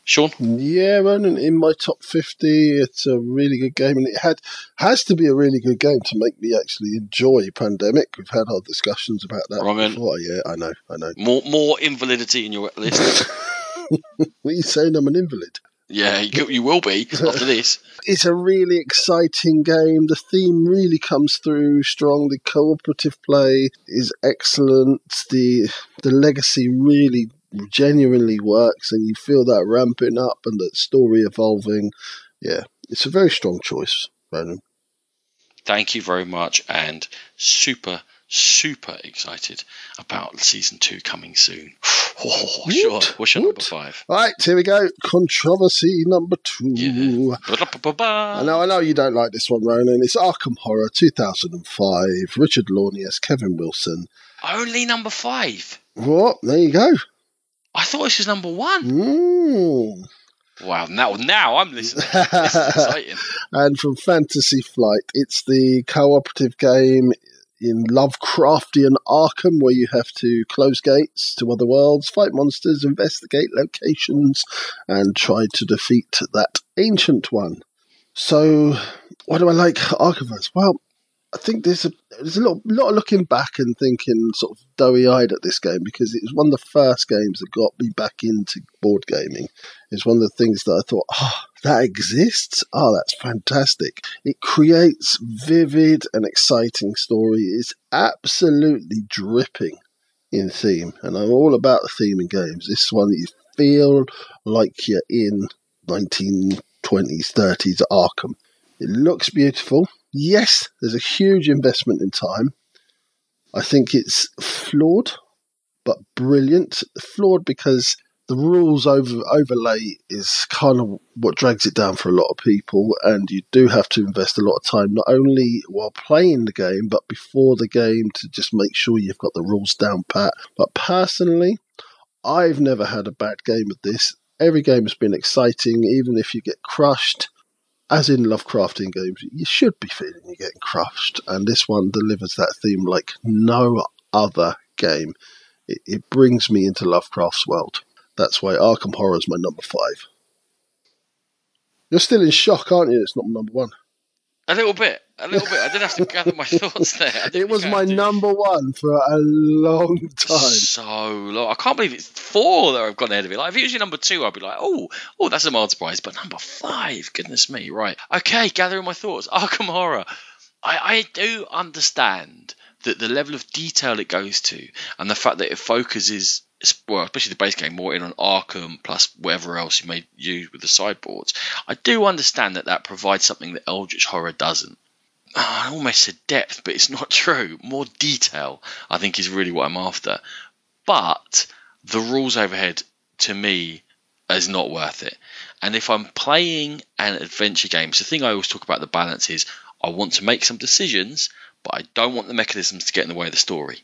Sean? Yeah, Ronan, in my top 50, it's a really good game, and it had has to be a really good game to make me actually enjoy Pandemic. We've had our discussions about that Ronan. before. Yeah, I know, I know. More more invalidity in your list. [laughs] [laughs] What are you saying? I'm an invalid. yeah, you, you will be after [laughs] this. It's a really exciting game. The theme really comes through strong. The cooperative play is excellent. The the legacy really genuinely works, and you feel that ramping up and that story evolving. Yeah, it's a very strong choice, Ronan. Thank you very much, and super super excited about season two coming soon. Oh, sure. Woot, What's your number five? All right, here we go. Controversy number two. Yeah. I know, I know you don't like this one, Ronan. It's Arkham Horror 2005. Richard Launius, Kevin Wilson. Only number five. What? There you go. I thought this was number one. Mm. Wow, now now I'm listening. this is [laughs] exciting. and from Fantasy Flight, it's the cooperative game in Lovecraftian Arkham where you have to close gates to other worlds, fight monsters, investigate locations, and try to defeat that ancient one. So, what do I like Archiverse? Well, I think there's a there's a lot, lot of looking back and thinking sort of doughy eyed at this game because it was one of the first games that got me back into board gaming. It's one of the things that I thought, oh, that exists. Oh, that's fantastic. It creates vivid and exciting story. It's absolutely dripping in theme, and I'm all about the theme in games. This one you feel like you're in 1920s, 30s Arkham. It looks beautiful. Yes, there's a huge investment in time. I think it's flawed, but brilliant. Flawed because the rules over overlay is kind of what drags it down for a lot of people, and you do have to invest a lot of time not only while playing the game but before the game to just make sure you've got the rules down pat. But personally, I've never had a bad game of this. Every game has been exciting, even if you get crushed. As in Lovecraftian games, you should be feeling you're getting crushed, and this one delivers that theme like no other game. It, it brings me into Lovecraft's world. That's why Arkham Horror is my number five. You're still in shock, aren't you? It's not number one. A little bit, a little bit. I didn't have to gather my [laughs] thoughts there. It was my number one for a long time. So long. I can't believe it's four that I've gone ahead of it. Like if it was your number two, I'd be like, oh, oh, that's a mild surprise. But number five, goodness me, right? Okay, gathering my thoughts. Arkham Horror. I, I do understand that the level of detail it goes to, and the fact that it focuses, well, especially the base game, more in on Arkham plus whatever else you may use with the sideboards. I do understand that that provides something that Eldritch Horror doesn't. Oh, I almost said depth, but it's not [laughs] true. More detail, I think, is really what I'm after. But the rules overhead, to me, is not worth it. And if I'm playing an adventure game, so the thing I always talk about the balance is I want to make some decisions, but I don't want the mechanisms to get in the way of the story.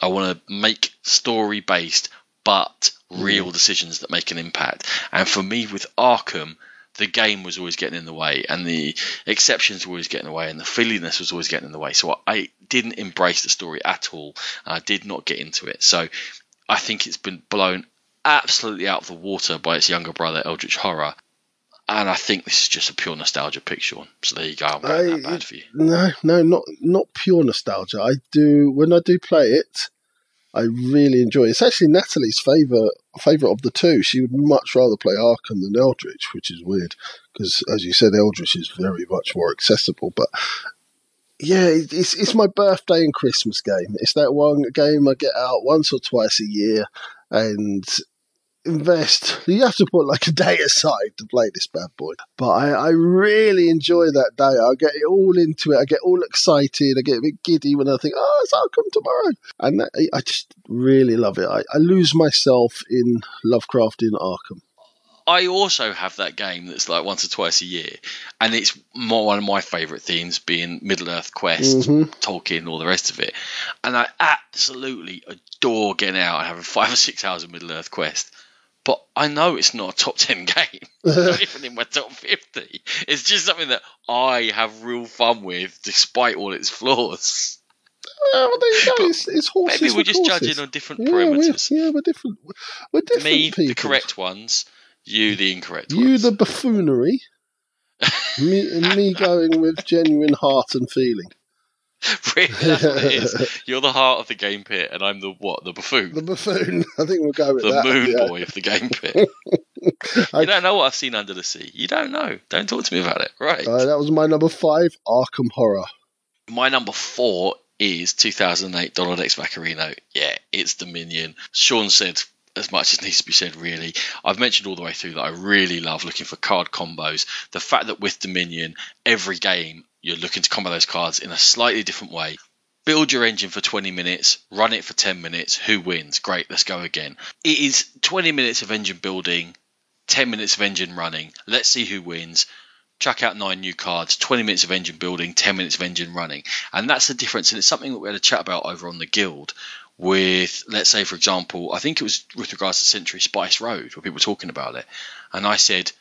I want to make story based, but mm-hmm. real decisions that make an impact. And for me, with Arkham, the game was always getting in the way, and the exceptions were always getting in the way, and the filliness was always getting in the way. So I didn't embrace the story at all, I did not get into it. So I think it's been blown absolutely out of the water by its younger brother, Eldritch Horror. And I think this is just a pure nostalgia pick, Sean. So there you go. I'm going that bad for you. No, no, not not pure nostalgia. I do when I do play it, I really enjoy it. It's actually Natalie's favorite favorite of the two. She would much rather play Arkham than Eldritch, which is weird because, as you said, Eldritch is very much more accessible. But yeah, it's it's my birthday and Christmas game. It's that one game I get out once or twice a year and invest. You have to put like a day aside to play this bad boy. But I, I really enjoy that day. I get all into it. I get all excited. I get a bit giddy when I think, oh, it's Arkham tomorrow. And that, I just really love it. I, I lose myself in Lovecraft in Arkham. I also have that game that's like once or twice a year, and it's more one of my favourite themes, being Middle Earth Quest, Mhm. Tolkien, all the rest of it. And I absolutely adore getting out and having five or six hours of Middle Earth Quest. But I know it's not a top ten game, [laughs] not even in my top fifty. It's just something that I have real fun with, despite all its flaws. Uh, well, there you go. It's, it's Maybe we're just horses. judging on different yeah, we're, parameters. yeah, we're different. We're different Me, people. the correct ones. You, the incorrect You ones. the buffoonery. [laughs] me, me going with genuine heart and feeling. [laughs] is. You're the heart of the game pit, and I'm the what? The buffoon, The buffoon. [laughs] I think we'll go with the that. The moon yeah. boy of the game pit. I- [laughs] you don't know what I've seen under the sea. You don't know. Don't talk to me about it. Right. Uh, that was my number five, Arkham Horror. My number four is 2008 Donald X Vaccarino. Yeah, it's Dominion. Sean said as much as needs to be said, really. I've mentioned all the way through that I really love looking for card combos. The fact that with Dominion, every game you're looking to combo those cards in a slightly different way. Build your engine for 20 minutes, run it for 10 minutes. Who wins? Great, let's go again. It is 20 minutes of engine building, 10 minutes of engine running. Let's see who wins chuck out nine new cards, 20 minutes of engine building, 10 minutes of engine running. And that's the difference. And it's something that we had a chat about over on the guild with, let's say, for example, I think it was with regards to Century Spice Road, where people were talking about it. And I said,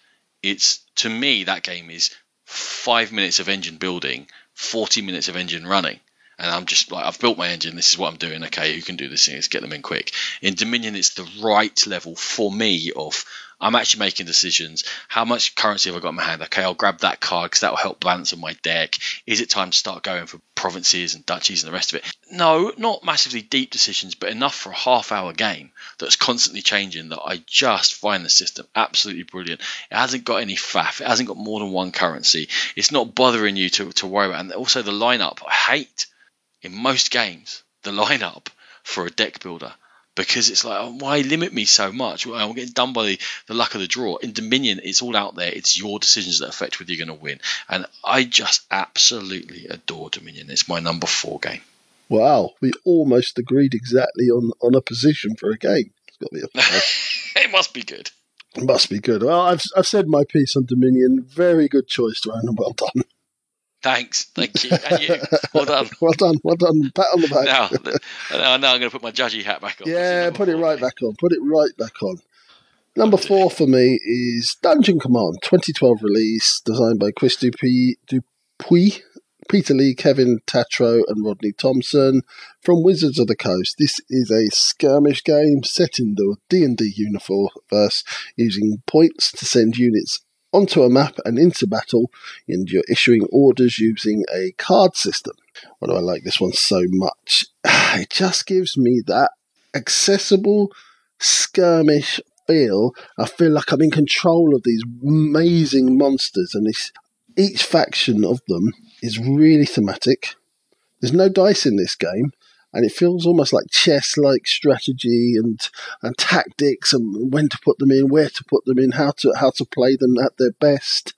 it's to me, that game is five minutes of engine building, 40 minutes of engine running. And I'm just like, I've built my engine. This is what I'm doing. Okay, who can do this thing? Let's get them in quick. In Dominion, it's the right level for me of I'm actually making decisions. How much currency have I got in my hand? Okay, I'll grab that card because that will help balance on my deck. Is it time to start going for provinces and duchies and the rest of it? No, not massively deep decisions, but enough for a half hour game that's constantly changing that I just find the system absolutely brilliant. It hasn't got any faff. It hasn't got more than one currency. It's not bothering you to, to worry about. And also the lineup, I hate in most games the [laughs] lineup for a deck builder because it's like, why limit me so much? I'm getting done by the, the luck of the draw. In Dominion, it's all out there. It's your decisions that affect whether you're going to win. And I just absolutely adore Dominion. It's my number four game. Wow, we almost agreed exactly on, on a position for a game. It's got to be a [laughs] it must be good. It must be good. Well, I've, I've said my piece on Dominion. Very good choice, Ronan. Well done. Thanks. Thank you. And you. Well done. [laughs] Well done. Well done. Pat on the back. Now, now, now I'm going to put my judgy hat back on. Yeah, put it right back on. Put it right back on. Number four for me is Dungeon Command, 2012 release, designed by Chris Dupuis, Dupuis Peter Lee, Kevin Tatroe, and Rodney Thompson from Wizards of the Coast. This is a skirmish game set in the D&D universe, using points to send units onto a map and into battle, and you're issuing orders using a card system. Why do I like this one so much? [sighs] It just gives me that accessible skirmish feel. I feel like I'm in control of these amazing monsters, and this, each faction of them is really thematic. There's no dice in this game, and it feels almost like chess like strategy and, and tactics and when to put them in, where to put them in, how to how to play them at their best.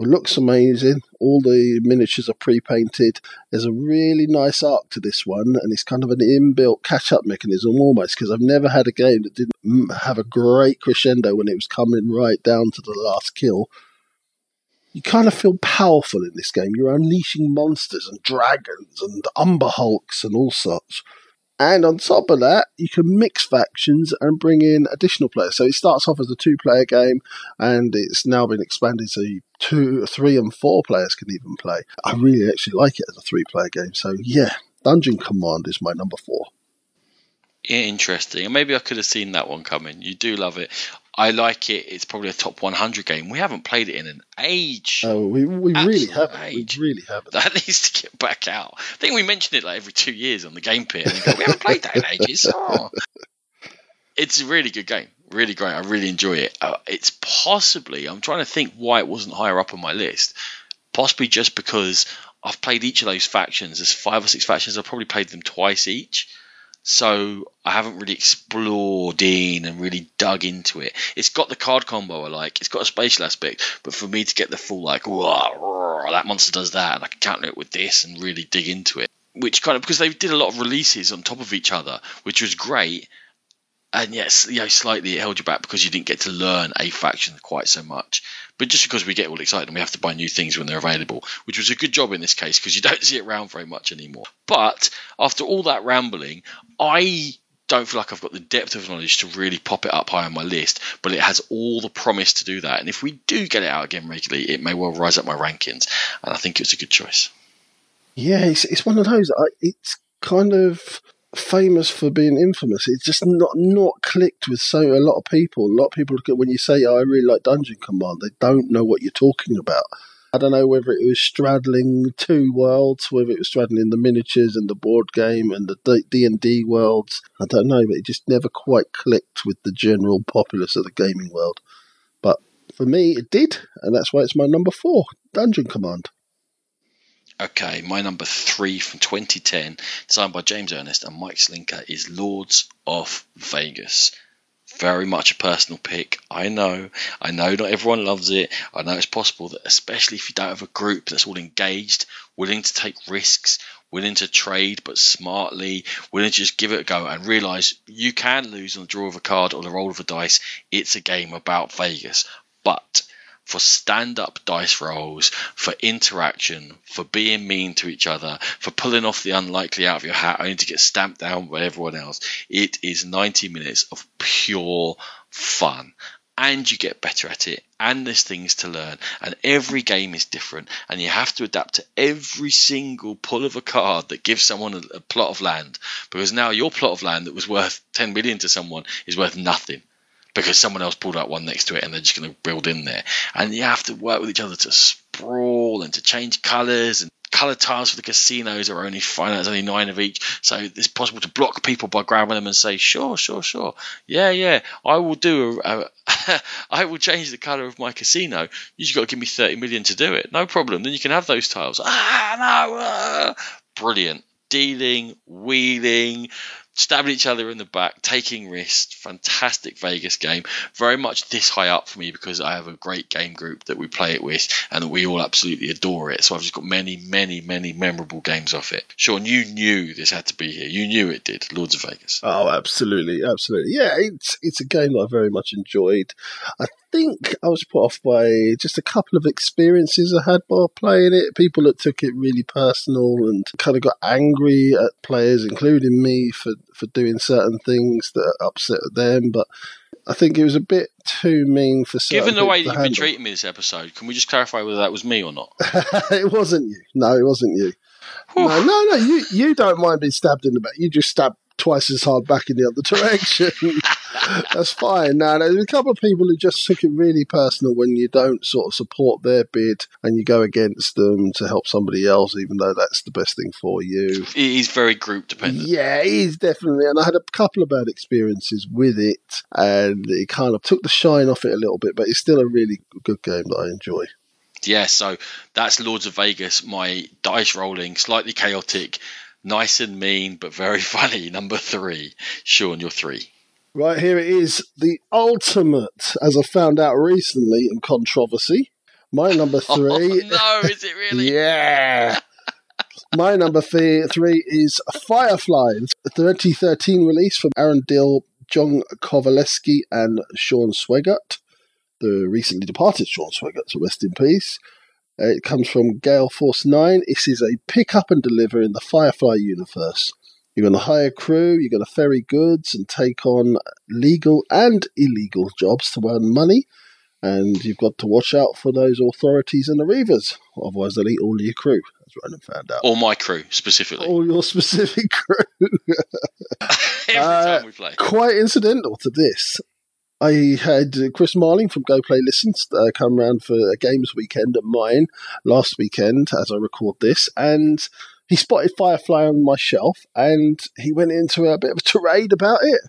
It looks amazing. All the miniatures are pre-painted. There's a really nice arc to this one, and it's kind of an inbuilt catch-up mechanism almost because I've never had a game that didn't have a great crescendo when it was coming right down to the last kill. You kind of feel powerful in this game. You're unleashing monsters and dragons and umber hulks and all sorts. And on top of that, you can mix factions and bring in additional players. So it starts off as a two-player game, and it's now been expanded so two, three, and four players can even play. I really actually like it as a three-player game. So yeah, Dungeon Command is my number four. Interesting. Maybe I could have seen that one coming. You do love it. I like it. It's probably a top 100 game. We haven't played it in an age. Oh, we, we really haven't. age. We really haven't. [laughs] That needs to get back out. I think we mention it like every two years on the game pit. And we, go, we haven't played that in ages. [laughs] Oh. It's a really good game. Really great. I really enjoy it. Uh, it's possibly, I'm trying to think why it wasn't higher up on my list. Possibly just because I've played each of those factions. There's five or six factions. I've probably played them twice each. So I haven't really explored in and really dug into it. It's got the card combo I like. It's got a spatial aspect, but for me to get the full like, "Wah, that monster does that, and I can counter it with this, and really dig into it, which kind of because they did a lot of releases on top of each other, which was great. And yes, you know, slightly it held you back because you didn't get to learn a faction quite so much. But just because we get all excited and we have to buy new things when they're available, which was a good job in this case because you don't see it around very much anymore. But after all that rambling, I don't feel like I've got the depth of knowledge to really pop it up high on my list, but it has all the promise to do that. And if we do get it out again regularly, it may well rise up my rankings. And I think it's a good choice. Yeah, it's, it's one of those. It's kind of famous for being infamous. It's just not not clicked with so a lot of people. A lot of people look at when you say, oh, "I really like Dungeon Command," they don't know what you're talking about. I don't know whether it was straddling two worlds, whether it was straddling the miniatures and the board game and the D and D worlds. I don't know, but it just never quite clicked with the general populace of the gaming world. But for me, it did, and that's why it's my number four, Dungeon Command. Okay, my number three from 2010, designed by James Ernest and Mike Selinker, is Lords of Vegas. Very much a personal pick. I know. I know not everyone loves it. I know it's possible that, especially if you don't have a group that's all engaged, willing to take risks, willing to trade but smartly, willing to just give it a go and realize you can lose on the draw of a card or the roll of a dice. It's a game about Vegas. But for stand up dice rolls, for interaction, for being mean to each other, for pulling off the unlikely out of your hat only to get stamped down by everyone else. It is 90 minutes of pure fun. And you get better at it, and there's things to learn, and every game is different, and you have to adapt to every single pull of a card that gives someone a, a plot of land. Because now your plot of land that was worth 10 million to someone is worth nothing because someone else pulled out one next to it and they're just going to build in there. And you have to work with each other to sprawl and to change colours and colour tiles for the casinos are only fine. There's only nine of each, so it's possible to block people by grabbing them and say, "Sure, sure, sure, yeah, yeah, I will do a, a [laughs] I will change the colour of my casino. You just got to give me thirty million to do it. No problem. Then you can have those tiles. Ah, no, ah. brilliant." Dealing, wheeling, stabbing each other in the back, taking risks. Fantastic Vegas game. Very much this high up for me because I have a great game group that we play it with and we all absolutely adore it. So I've just got many, many, many memorable games off it. Sean, you knew this had to be here. You knew it did. Lords of Vegas. Oh, absolutely, absolutely. Yeah, it's it's a game that I very much enjoyed. I think I was put off by just a couple of experiences I had while playing it. People that took it really personal and kind of got angry at players, including me, for, for doing certain things that upset them. But I think it was a bit too mean for certain Given the way that you've to been treating me this episode, can we just clarify whether that was me or not? [laughs] it wasn't you. No, it wasn't you. No, no, no. You you don't mind being stabbed in the back. You just stab twice as hard back in the other [laughs] direction. That's fine. Now, there's a couple of people who just took it really personal when you don't sort of support their bid and you go against them to help somebody else, even though that's the best thing for you. It is very group dependent. Yeah, it is definitely. And I had a couple of bad experiences with it, and it kind of took the shine off it a little bit, but it's still a really good game that I enjoy. Yeah, so that's Lords of Vegas, my dice rolling, slightly chaotic, nice and mean, but very [laughs] funny. Number three. Sean, you're three. Right here it is, the ultimate, as I found out recently in controversy. My number [laughs] three. Oh, no, is it really? [laughs] Yeah. My number th- three is Firefly, a 2013 release from Aaron Dill, John Kovaleski, and Sean Sweigart. The recently departed Sean Sweigart, so rest in peace. Uh, it comes from Gale Force 9. This is a pick up and deliver in the Firefly universe. You're going to hire crew, you're going to ferry goods and take on legal and illegal jobs to earn money. And you've got to watch out for those authorities and the Reavers, otherwise they'll eat all your crew, as Ronan found out. Or my crew, specifically. All your specific [laughs] crew. [laughs] Every uh, time we play. Quite incidental to this. I had Chris Marling from Go Play Listens uh, come round for a games weekend at mine last weekend as I record this, and he spotted Firefly on my shelf, and he went into a bit of a tirade about it,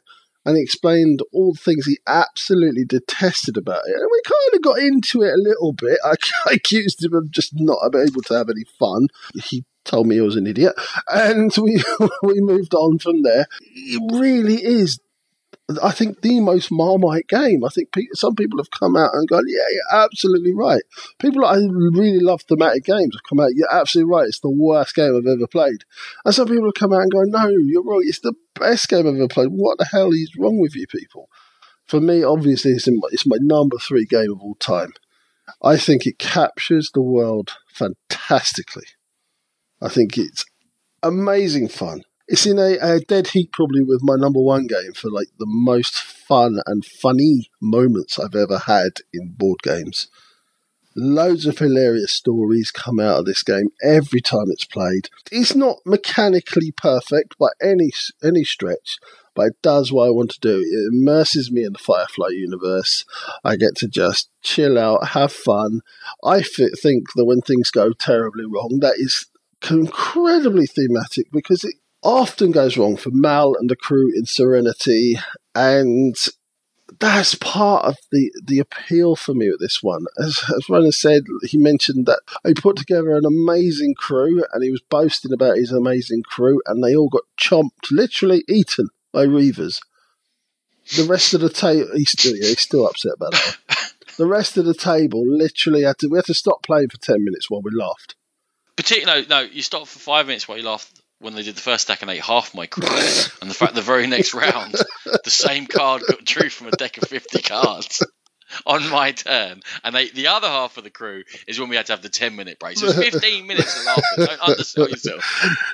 and he explained all the things he absolutely detested about it, and we kind of got into it a little bit. I, [laughs] I accused him of just not being able to have any fun. He told me he was an idiot, and we [laughs] we moved on from there. It really is I think the most Marmite game. I think pe- some people have come out and gone, yeah, you're absolutely right. People that I really love thematic games have come out, you're absolutely right. It's the worst game I've ever played. And some people have come out and gone, no, you're wrong. It's the best game I've ever played. What the hell is wrong with you people? For me, obviously, it's, my, it's my number three game of all time. I think it captures the world fantastically. I think it's amazing fun. It's in a, a dead heat probably with my number one game for like the most fun and funny moments I've ever had in board games. Loads of hilarious stories come out of this game every time it's played. It's not mechanically perfect by any any stretch, but it does what I want to do. It immerses me in the Firefly universe. I get to just chill out, have fun. I think that when things go terribly wrong, that is incredibly thematic because it often goes wrong for Mal and the crew in Serenity, and that's part of the, the appeal for me with this one. As, as Ronan said, he mentioned that he put together an amazing crew, and he was boasting about his amazing crew, and they all got chomped, literally eaten by Reavers. The rest of the table, he's still, yeah, he's still upset about that. [laughs] The rest of the table literally had to, we had to stop playing for 10 minutes while we laughed. Particularly, no, you stopped for five minutes while you laughed when they did the first stack and ate half my crew. and the fact the very next round, the same card got drew from a deck of 50 cards on my turn. And they, the other half of the crew is when we had to have the 10 minute break. So it's 15 minutes of laughing. Don't undersell yourself.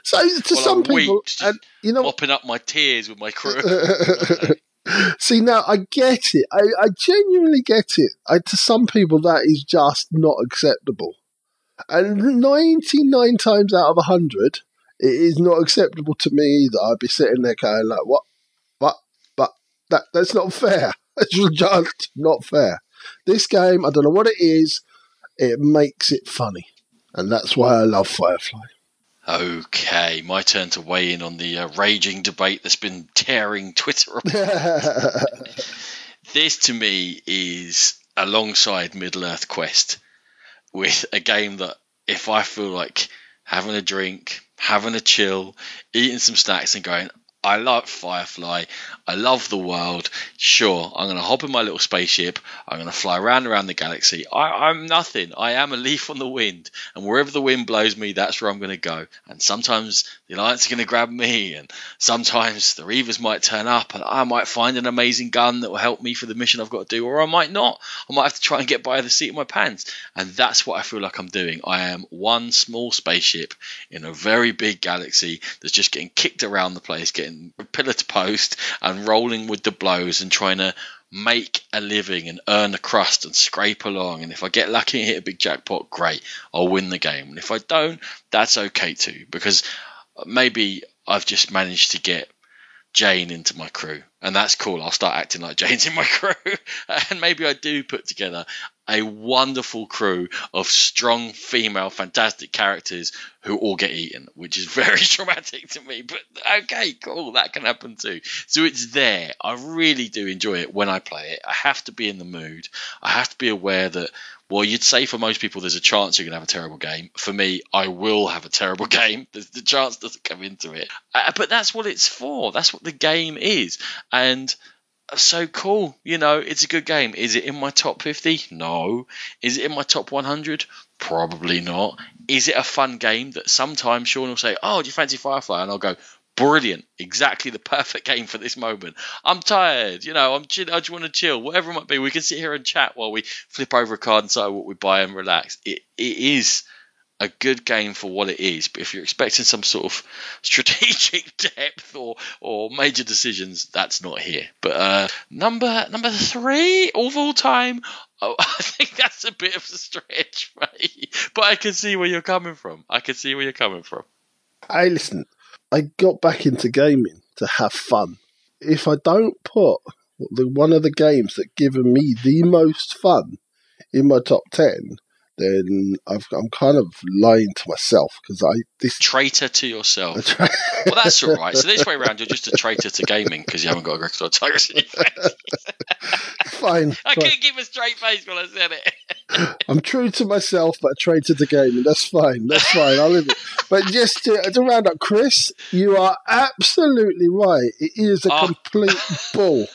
So to Well, some people, and you know, Mopping up my tears with my crew. [laughs] See, now I get it. I, I genuinely get it. I, to some people, that is just not acceptable. And 99 times out of 100, it is not acceptable to me either. I'd be sitting there going, like, what? What? But that, that's not fair. [laughs] It's just not fair. This game, I don't know what it is, it makes it funny. And that's why I love Firefly. Okay, my turn to weigh in on the uh, raging debate that's been tearing Twitter apart. [laughs] this to me is alongside Middle Earth Quest with a game that if I feel like having a drink, having a chill, eating some snacks and going, I like Firefly. I love the world. Sure, I'm going to hop in my little spaceship. I'm going to fly around around the galaxy. I, I'm nothing. I am a leaf on the wind, and wherever the wind blows me, that's where I'm going to go. And sometimes Alliance are going to grab me, and sometimes the Reavers might turn up, and I might find an amazing gun that will help me for the mission I've got to do, or I might not. I might have to try and get by the seat of my pants, and that's what I feel like I'm doing. I am one small spaceship in a very big galaxy that's just getting kicked around the place, getting pillar to post and rolling with the blows and trying to make a living and earn a crust and scrape along. And if I get lucky and hit a big jackpot, great, I'll win the game. And if I don't, that's okay too, because maybe I've just managed to get Jayne into my crew, and that's cool. I'll start acting like [laughs] Jayne's in my crew, and maybe I do put together a wonderful crew of strong female, fantastic characters who all get eaten, which is [laughs] very traumatic to me. But okay, cool, that can happen too. So it's there. I really do enjoy it when I play it. I have to be in the mood. I have to be aware that well, you'd say for most people there's a chance you're going to have a terrible game. For me, I will have a terrible [laughs] game. There's, the chance doesn't come into it. Uh, but that's what it's for. That's what the game is. And so cool. You know, it's a good game. Is it in my top 50? No. Is it in my top 100? Probably not. Is it a fun game that sometimes Sean will say, Oh, do you fancy Firefly? And I'll go, Brilliant. Exactly the perfect game for this moment. I'm tired. You know, I'm I just want to chill. Whatever it might be. We can sit here and chat while we flip over a card and decide what we buy and relax. It, it is a good game for what it is. But if you're expecting some sort of [laughs] strategic [laughs] depth or or major decisions, that's not here. But uh, number number three of all time. Oh, [laughs] I think that's a bit of a stretch, mate. But I can see where you're coming from. I can see where you're coming from. I listen, I got back into gaming to have fun. If I don't put the one of the games that given me the most fun in my top ten, then I've, I'm kind of lying to myself because I this Traitor to yourself. Well, that's all right. So this way around, you're just a traitor to gaming because you haven't got Agricola of Tigris in your face. [laughs] fine. [laughs] I fine. couldn't keep a straight face when I said it. [laughs] I'm true to myself, but a traitor to gaming. That's fine. That's fine. I'll live it. But just to, to round up, Chris, you are absolutely right. It is a Oh. complete bull.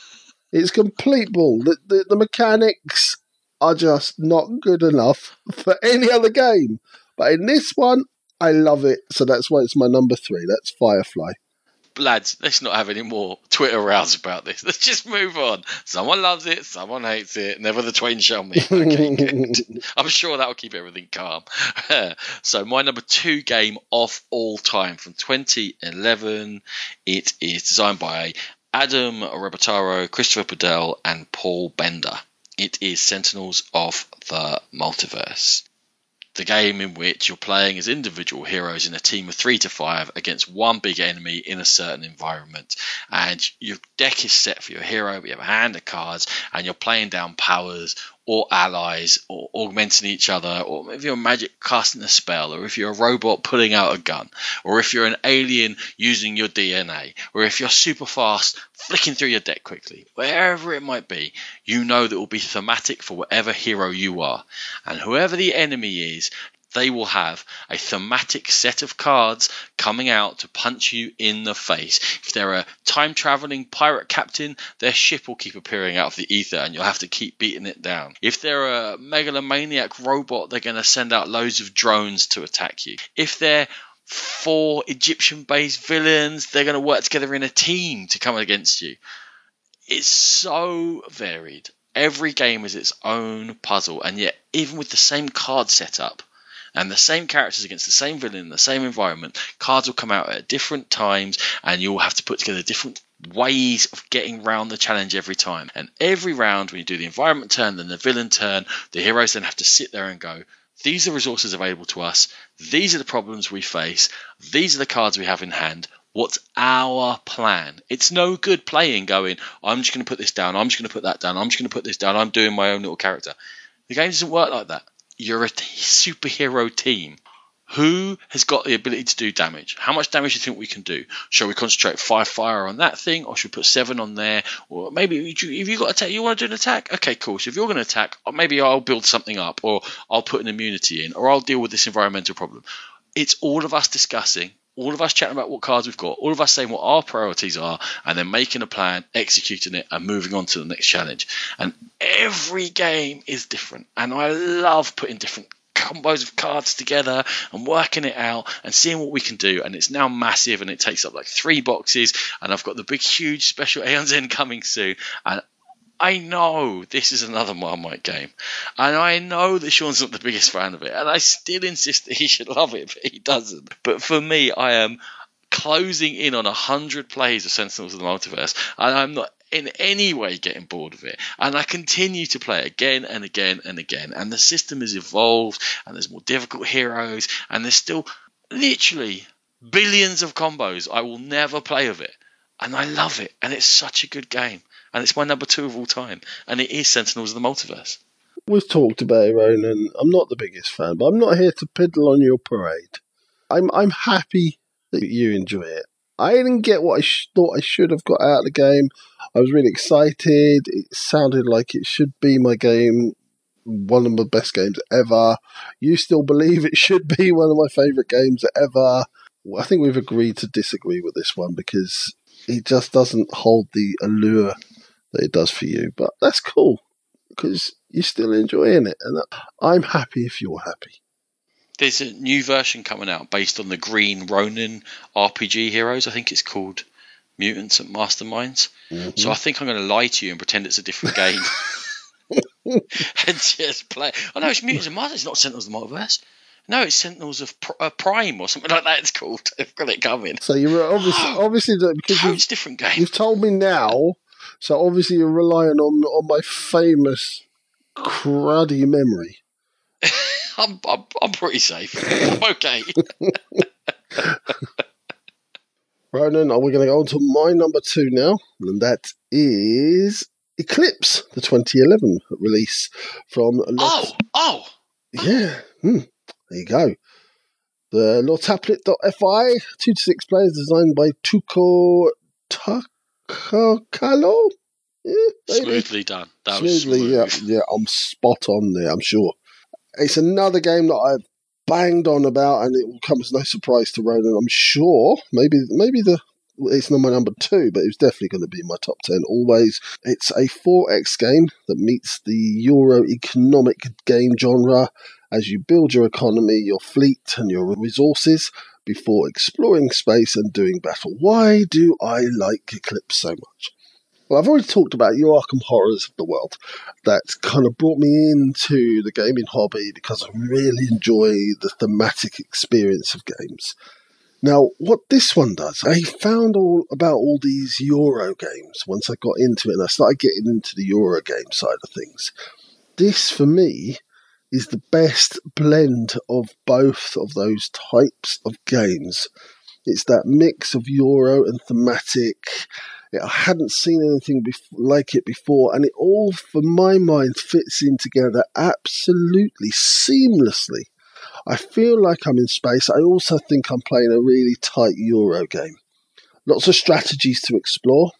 It's complete bull. The, the the mechanics are just not good enough for any other game. But in this one, I love it. So that's why it's my number three. That's Firefly. Lads, let's not have any more Twitter rows about this. [laughs] Let's just move on. Someone loves it, someone hates it. Never the twain shall meet. [laughs] Okay. [laughs] I'm sure that'll keep everything calm. so my number two game of all time from 2011. It is designed by Adam Rebottaro, Christopher Badell, and Paul Bender. It is Sentinels of the Multiverse. The game in which you're playing as individual heroes in a team of three to five against one big enemy in a certain environment. And your deck is set for your hero, but you have a hand of cards, and you're playing down powers or allies or augmenting each other, or if you're a magic casting a spell, or if you're a robot pulling out a gun, or if you're an alien using your DNA, or if you're super fast flicking through your deck quickly, wherever it might be, you know that will be thematic for whatever hero you are. And whoever the enemy is, they will have a thematic set of cards coming out to punch you in the face. If they're a time traveling pirate captain, their ship will keep appearing out of the ether and you'll have to keep beating it down. If they're a megalomaniac robot, they're going to send out loads of drones to attack you. If they're four Egyptian based villains, they're going to work together in a team to come against you. It's so varied. Every game is its own puzzle, and yet, even with the same card setup, and the same characters against the same villain in the same environment, cards will come out at different times, and you'll have to put together different ways of getting round the challenge every time. And every round, when you do the environment turn, then the villain turn, the heroes then have to sit there and go, these are resources available to us, these are the problems we face, these are the cards we have in hand. What's our plan? It's no good playing going, I'm just going to put this down, I'm just going to put that down, I'm just going to put this down, I'm doing my own little character. The game doesn't work like that you're a t- superhero team. Who has got the ability to do damage? How much damage do you think we can do? Shall we concentrate five fire on that thing, or should we put seven on there? Or maybe if you- got attack, you want to do an attack? Okay, cool. So if you're going to attack, maybe I'll build something up, or I'll put an immunity in, or I'll deal with this environmental problem. It's all of us discussing all of us chatting about what cards we've got, all of us saying what our priorities are, and then making a plan, executing it, and moving on to the next challenge. And every game is different, and I love putting different combos of cards together and working it out and seeing what we can do. And it's now massive, and it takes up like three boxes, and I've got the big, huge special Aeon's End coming soon, and I know this is another Marmite game, and I know that Sean's not the biggest fan of it, and I still insist that he should love it, but he doesn't. But for me, I am closing in on a hundred plays of Sentinels of the Multiverse, and I'm not in any way getting bored of it. And I continue to play it again and again and again. And the system has evolved, and there's more difficult heroes, and there's still literally billions of combos I will never play of it. And I love it, and it's such a good game and it's my number two of all time, and it is Sentinels of the Multiverse. We've talked about it, Ronan. I'm not the biggest fan, but I'm not here to piddle on your parade. I'm I'm happy that you enjoy it. I didn't get what I sh- thought I should have got out of the game. I was really excited. It sounded like it should be my game, one of my best games ever. You still believe it should be [laughs] one of my favourite games ever. I think we've agreed to disagree with this one because it just doesn't hold the allure that it does for you. But that's cool because you're still enjoying it, and I'm happy if you're happy. There's a new version coming out based on the Green Ronin RPG heroes. I think it's called Mutants and Masterminds. Mhm. So I think I'm going to lie to you and pretend it's a different game. [laughs] [laughs] and just play. Oh no, it's Mutants and Masterminds. It's not Sentinels of the Multiverse. No, it's Sentinels of Pr- uh, Prime or something [laughs] like that. It's called. I've got it coming. So you're obviously [gasps] obviously that- because Totes different game. you've told me now. So obviously you're relying on on my famous cruddy memory. [laughs] I'm, I'm, I'm pretty safe. I'm okay. [laughs] Ronan, are we going to go on to my number two now? And that is Eclipse, the 2011 release from. oh, oh. Yeah, hmm, there you go. The Lautapelit.fi, two to six players, designed by Touko Takalo. Yeah. Smoothly done. That was Smoothly, smooth. yeah, yeah, I'm spot on there, I'm sure. It's another game that I've banged on about, and it will come as no surprise to Ronan. I'm sure. Maybe, maybe the it's not my number two, but it's definitely going to be in my top ten always. It's a 4X game that meets the Euro economic game genre as you build your economy, your fleet, and your resources before exploring space and doing battle. Why do I like Eclipse so much? Well, I've already talked about your Arkham Horrors of the world. That kind of brought me into the gaming hobby because I really enjoy the thematic experience of games. Now, what this one does, I found all about all these Euro games once I got into it and I started getting into the Euro game side of things. This, for me, is the best blend of both of those types of games. It's that mix of Euro and thematic. I hadn't seen anything bef- like it before, and it all, for my mind, fits in together absolutely seamlessly. I feel like I'm in space. I also think I'm playing a really tight Euro game. Lots of strategies to explore.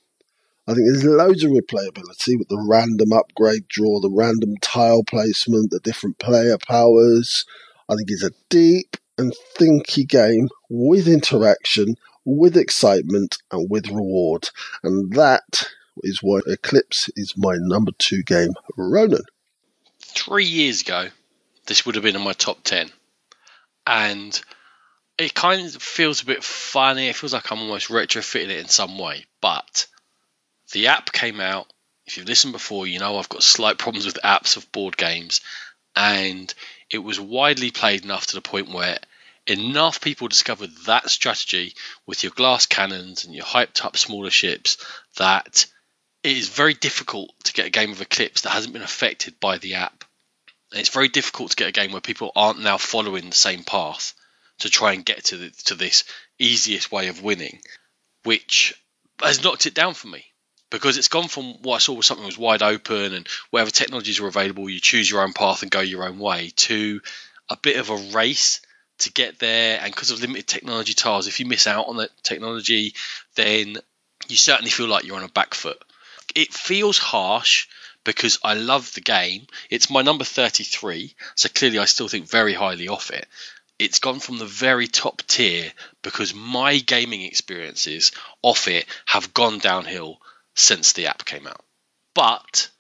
I think there's loads of replayability with the random upgrade draw, the random tile placement, the different player powers. I think it's a deep and thinky game with interaction, with excitement, and with reward. And that is why Eclipse is my number two game, Ronan. Three years ago, this would have been in my top 10. And it kind of feels a bit funny. It feels like I'm almost retrofitting it in some way. But the app came out. If you've listened before, you know I've got slight problems with apps of board games. And it was widely played enough to the point where enough people discovered that strategy with your glass cannons and your hyped up smaller ships that it is very difficult to get a game of Eclipse that hasn't been affected by the app. And it's very difficult to get a game where people aren't now following the same path to try and get to the, to this easiest way of winning, which has knocked it down for me because it's gone from what I saw was something that was wide open and whatever technologies were available, you choose your own path and go your own way to a bit of a race to get there. And because of limited technology tiles, if you miss out on that technology, then you certainly feel like you're on a back foot. It feels harsh because I love the game. It's my number 33, so clearly I still think very highly of it. it's gone from the very top tier because my gaming experiences off it have gone downhill since the app came out. But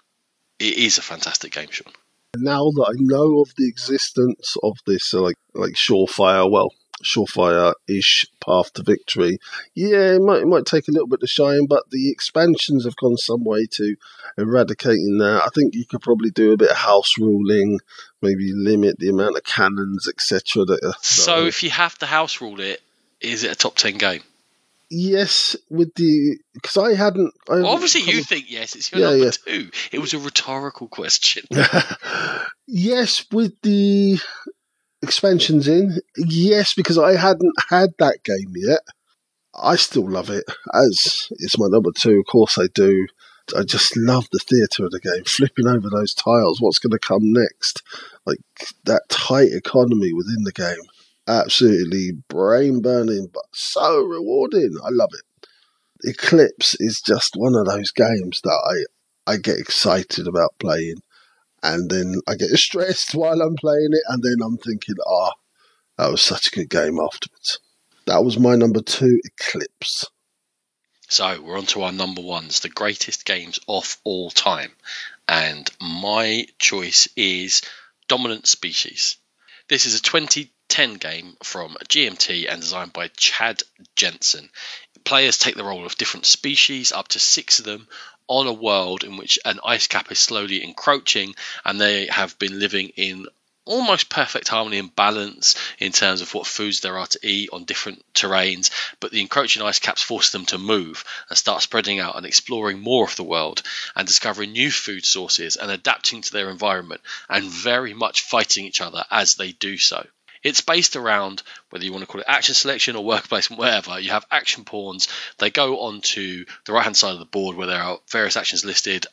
it is a fantastic game, Sean. now that I know of the existence of this, uh, like like surefire, well, surefire-ish path to victory, yeah, it might it might take a little bit to shine, but the expansions have gone some way to eradicating that. I think you could probably do a bit of house ruling, maybe limit the amount of cannons, etc. That, that So if you have to house rule it, is it a top 10 game? Yes, with the because I hadn't. I Well, obviously, you think yes. It's your Yeah, number yeah. two. It was a rhetorical question. [laughs] yes, with the expansions in, yes, because I hadn't had that game yet. I still love it as it's my number two. Of course, I do. I just love the theatre of the game, flipping over those tiles. What's going to come next? Like that tight economy within the game, absolutely brain burning, but so rewarding. I love it. Eclipse is just one of those games that I I get excited about playing and then I get [laughs] stressed while I'm playing it, and then I'm thinking, ah, that was such a good game afterwards. That was my number two, Eclipse. So we're on to our number ones, the greatest games of all time. And my choice is Dominant Species. This is a 2010 game from GMT and designed by Chad Jensen. Players take the role of different species, up to six of them, on a world in which an ice cap is slowly encroaching, and they have been living in almost perfect harmony and balance in terms of what foods there are to eat on different terrains, but the encroaching ice caps force them to move and start spreading out and exploring more of the world and discovering new food sources and adapting to their environment and very much fighting each other as they do so. It's based around whether you want to call it action selection or worker placement, whatever. You have action pawns. They go onto the right hand side of the board where there are various actions listed.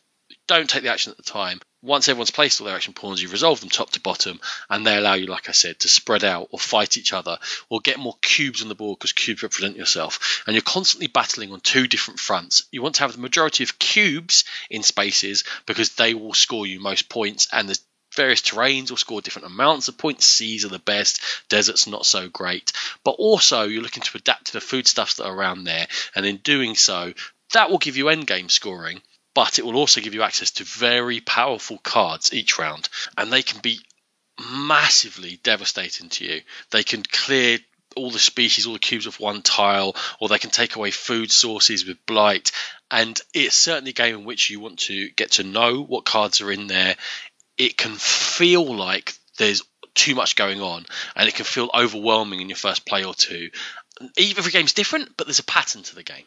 Don't take the action at the time. Once everyone's placed all their action pawns, you resolve them top to bottom, and they allow you, like I said, to spread out or fight each other or get more cubes on the board because cubes represent yourself. And you're constantly battling on two different fronts. You want to have the majority of cubes in spaces because they will score you most points, and the various terrains will score different amounts of points. Seas are the best, deserts not so great. But also, you're looking to adapt to the foodstuffs that are around there, and in doing so, that will give you endgame scoring. But it will also give you access to very powerful cards each round, and they can be massively devastating to you. They can clear all the species, all the cubes of one tile, or they can take away food sources with blight. And it's certainly a game in which you want to get to know what cards are in there. It can feel like there's too much going on, and it can feel overwhelming in your first play or two. Every game's different, but there's a pattern to the game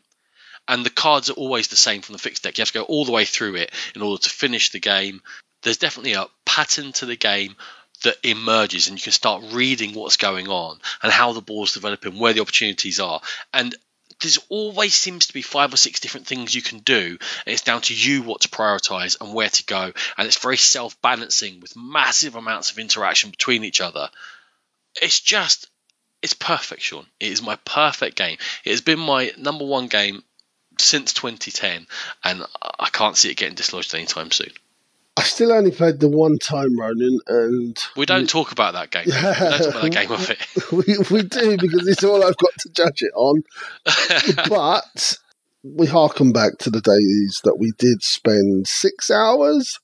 and the cards are always the same from the fixed deck. You have to go all the way through it in order to finish the game. There's definitely a pattern to the game that emerges, and you can start reading what's going on and how the ball's developing, where the opportunities are. And there's always seems to be five or six different things you can do, it's down to you what to prioritize and where to go. And it's very self balancing with massive amounts of interaction between each other. It's just, it's perfect, Sean. It is my perfect game. It has been my number one game since 2010, and I can't see it getting dislodged anytime soon. I still only played the one time, Ronan, and We don't talk about that game. We don't talk about that game of it. [laughs] we, we do because it's all I've got to judge it on. [laughs] but we harken back to the days that we did spend six hours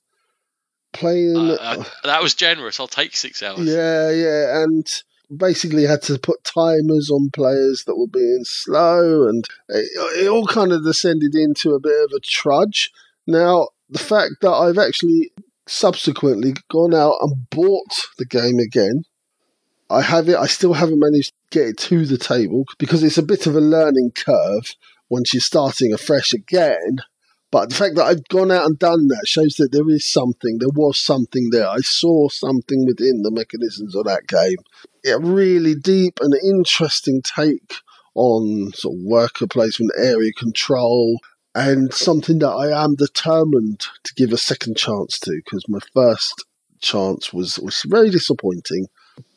playing. Uh, uh, that was generous. I'll take six hours. yeah, yeah, and basically had to put timers on players that were being slow, and it, it all kind of descended into a bit of a trudge. Now, the fact that I've actually subsequently gone out and bought the game again. I have it. I still haven't managed to get it to the table because it's a bit of a learning curve once you're starting afresh again. But the fact that I've gone out and done that shows that there is something. There was something there. I saw something within the mechanisms of that game. A really deep and interesting take on sort of worker placement, area control, and something that I am determined to give a second chance to because my first chance was was very disappointing.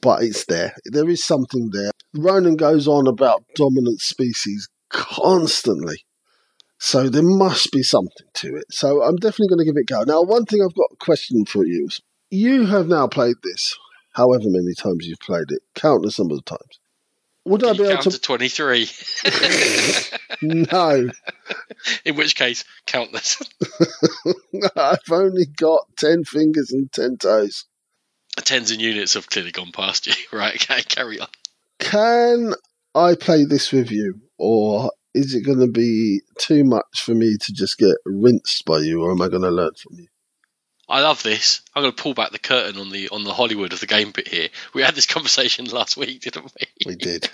But it's there. There is something there. Ronan goes on about dominant species constantly. So there must be something to it. So I'm definitely going to give it a go. Now, one thing I've got a question for you. is You have now played this however many times you've played it, countless number of times. Would I be able to? to 23. [laughs] No, [laughs] In which case, countless. [laughs] I've only got ten fingers and ten toes. Tens and units have clearly gone past you. [laughs] Right, okay, carry on. Can I play this with you, or is it going to be too much for me to just get rinsed by you, or am I going to learn from you? I love this. I'm going to pull back the curtain on the on the Hollywood of the game bit here. We had this conversation last week, didn't we? We did.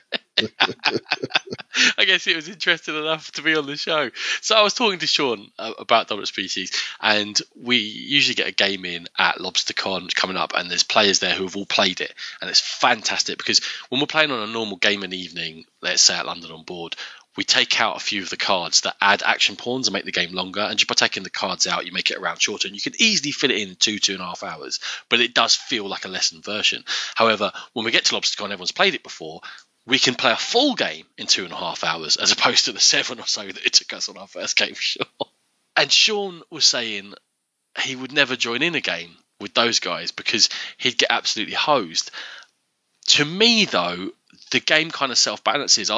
I guess it was interesting enough to be on the show. So I was talking to Sean uh, about Dominant Species, and we usually get a game in at LobsterCon coming up, and there's players there who have all played it, and it's fantastic because when we're playing on a normal game and evening, let's say at London on board. We take out a few of the cards that add action pawns and make the game longer. And just by taking the cards out, you make it around shorter. And you can easily fit it in two, two and a half hours. But it does feel like a lessened version. However, when we get to LobsterCon, everyone's played it before we can play a full game in two and a half hours as opposed to the seven or so that it took us on our first game, [laughs] sure. And Sean was saying he would never join in a game with those guys because he'd get absolutely hosed. To me, though, the game kind of self balances.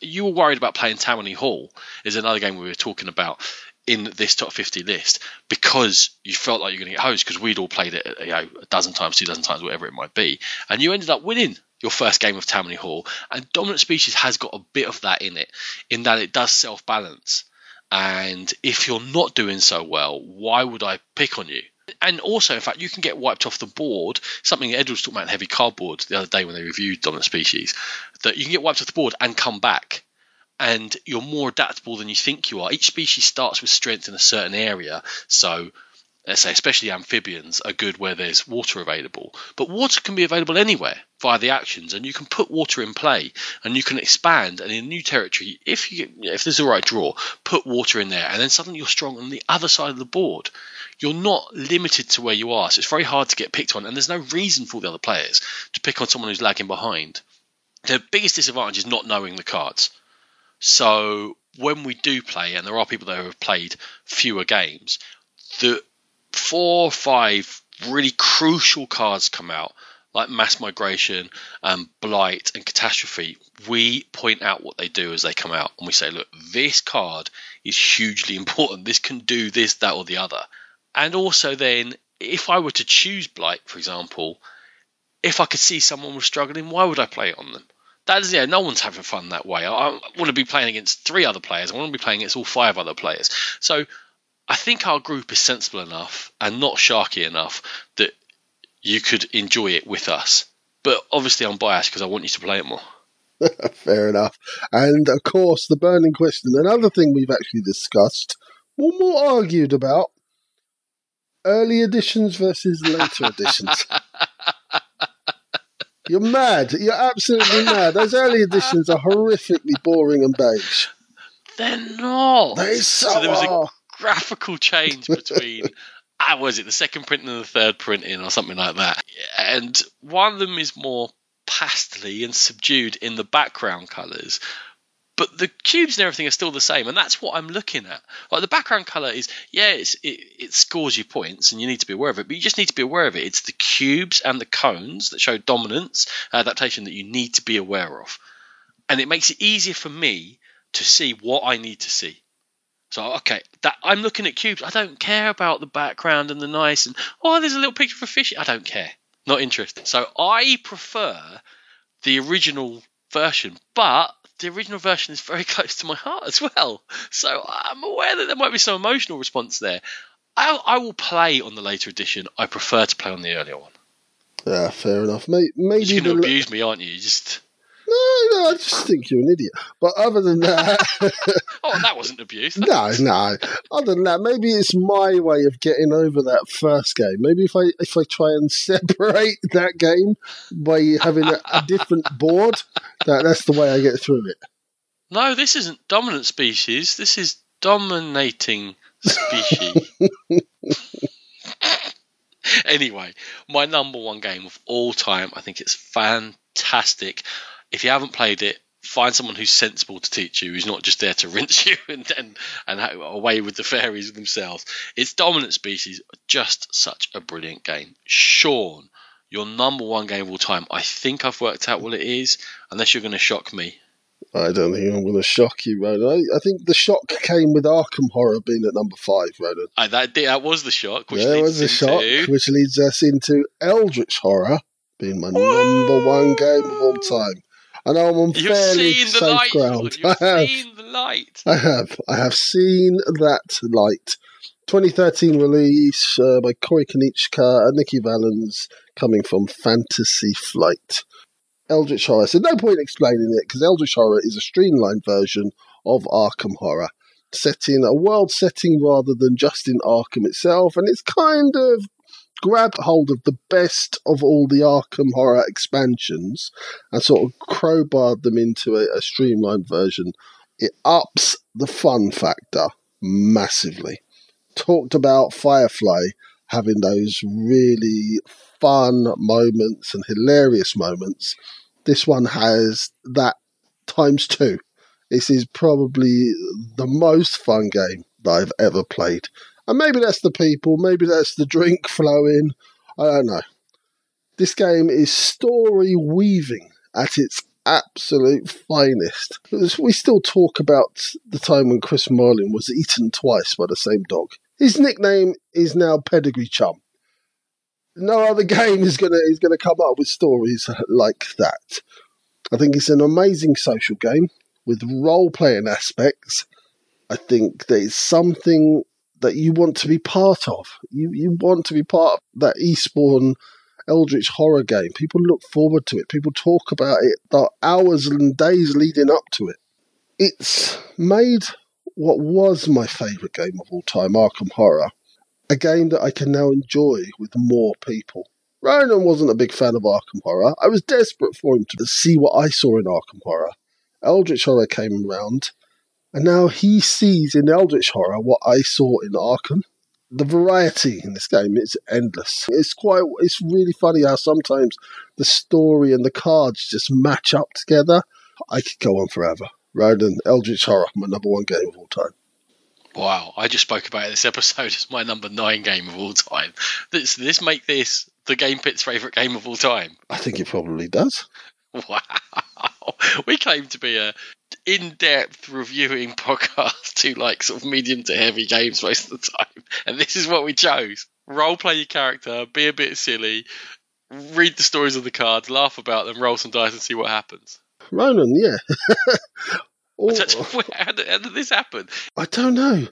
You were worried about playing Tammany Hall, is another game we were talking about in this top 50 list because you felt like you're going to get hosed because we'd all played it you know, a dozen times, two dozen times, whatever it might be. And you ended up winning your first game of Tammany Hall. And Dominant Species has got a bit of that in it, in that it does self balance. And if you're not doing so well, why would I pick on you? And also, in fact, you can get wiped off the board. Something Ed was talking about in heavy cardboard the other day when they reviewed Dominant Species, that you can get wiped off the board and come back. And you're more adaptable than you think you are. Each species starts with strength in a certain area. So let's say especially amphibians are good where there's water available but water can be available anywhere via the actions and you can put water in play and you can expand and in new territory if you if there's a right draw put water in there and then suddenly you're strong on the other side of the board you're not limited to where you are so it's very hard to get picked on and there's no reason for the other players to pick on someone who's lagging behind the biggest disadvantage is not knowing the cards so when we do play and there are people that have played fewer games the four or five really crucial cards come out, like mass migration, and blight, and catastrophe, we point out what they do as they come out, and we say, look, this card is hugely [laughs] important. This can do this, that, or the other. And also, then, if I were to choose blight, for example, if I could see someone was struggling, why would I play it on them? That is, yeah, no one's having fun that way. I, I want to be playing against three other players. I want to be playing against all five other players. So I think our group is sensible enough and not sharky enough that you could enjoy it with us. But obviously, I'm biased because I want you to play it more. [laughs] Fair enough. And of course, the burning question, another thing we've actually discussed, or more argued about, early editions versus later [laughs] editions. You're mad. You're absolutely mad. Those early editions are horrifically boring and beige. They're not. They so, there was a are. graphical change between. [laughs] Ah, was it the second printing and the third printing, or something like that? And one of them is more pastely and subdued in the background colours, but the cubes and everything are still the same, and that's what I'm looking at. Like the background color is, yeah, it it scores you points, and you need to be aware of it. But you just need to be aware of it. It's the cubes and the cones that show dominance uh, adaptation that you need to be aware of, and it makes it easier for me to see what I need to see. So okay, that I'm looking at cubes. I don't care about the background and the nice and oh, there's a little picture of a fish. I don't care. Not interested. So I prefer the original version, but the original version is very [laughs] close to my heart as well. So I'm aware that there might be some emotional response there. I, I will play on the later edition. I prefer to play on the earlier one. Yeah, fair enough. May- Maybe You're going to abuse me, aren't you? You just no, no, I just think you're an idiot. But other than that, [laughs] oh, that wasn't abuse. [laughs] no, no. Other than that, maybe it's my way of getting over that first game. Maybe if I if I try and [laughs] separate that game by having a, a different board, that that's the way I get through it. No, this isn't dominant species. This is dominating species. anyway, my number one game of all time. I think it's fantastic. If you haven't played it, find someone who's sensible to teach you, who's not just there to [laughs] rinse you and and, and away with the fairies themselves. It's Dominant Species, just such a brilliant game. Sean, your number one game of all time. I think I've worked out what it is, unless you're going to shock me. I don't think I'm going to shock you, Ronan. I, I think the shock came with Arkham Horror being at number five, Ronan. Uh, that that was the shock. Which leads was the into- shock, which leads us into Eldritch Horror being my number one game of all time. I know I'm on You've fairly seen the safe light. ground. [laughs] You've I have. seen the light. I have. I have seen that light. 2013 release uh, by Corey Konieczka and Nikki Valens, coming from Fantasy Flight. Eldritch Horror. So no point explaining it because Eldritch Horror is a streamlined version of Arkham Horror, set in a world setting rather than just in Arkham itself, and it's kind of grabbed hold of the best of all the Arkham Horror expansions and sort of crowbarred them into a, a streamlined version it ups the fun factor massively. Talked about Firefly having those really fun moments and hilarious moments. This one has that times two. This is probably the most fun game that I've ever played. And maybe that's the people, maybe that's the drink flowing. I don't know. This game is story weaving at its absolute finest. We still talk about the time when Chris Marlin was eaten twice by the same dog. His nickname is now Pedigree Chum. No other [laughs] game is gonna is gonna come up with stories like that. I think it's an amazing social game with role playing aspects. I think there's something that you want to be part of. You you want to be part of that Eastbourne Eldritch horror game. People look forward to it. People talk about it the hours and days leading up to it. It's made what was my favourite game of all time, Arkham Horror, a game that I can now enjoy with more people. Ronan wasn't a big fan of Arkham Horror. I was desperate for him to see what I saw in Arkham Horror. Eldritch Horror came around, and now he sees in Eldritch Horror what I saw in Arkham the variety in this game is endless. It's quite, it's really funny how sometimes the story and the cards just match up together. I could go on forever. Ronan, Eldritch Horror, my number one game of all time. Wow, I just spoke about it this [laughs] episode as my number nine game of all time. This this make this the Game Pit's favourite game of all time. I think it probably does. [laughs] Wow, [laughs] we claim to be a in-depth reviewing podcast to like sort of medium to heavy games most of the time, and this is what we chose: role play your character, be a bit silly, read the stories of the cards, laugh about them, roll some dice, and see what happens. Ronan, yeah. [laughs] [laughs] All- how, did, how did this happen? I don't know.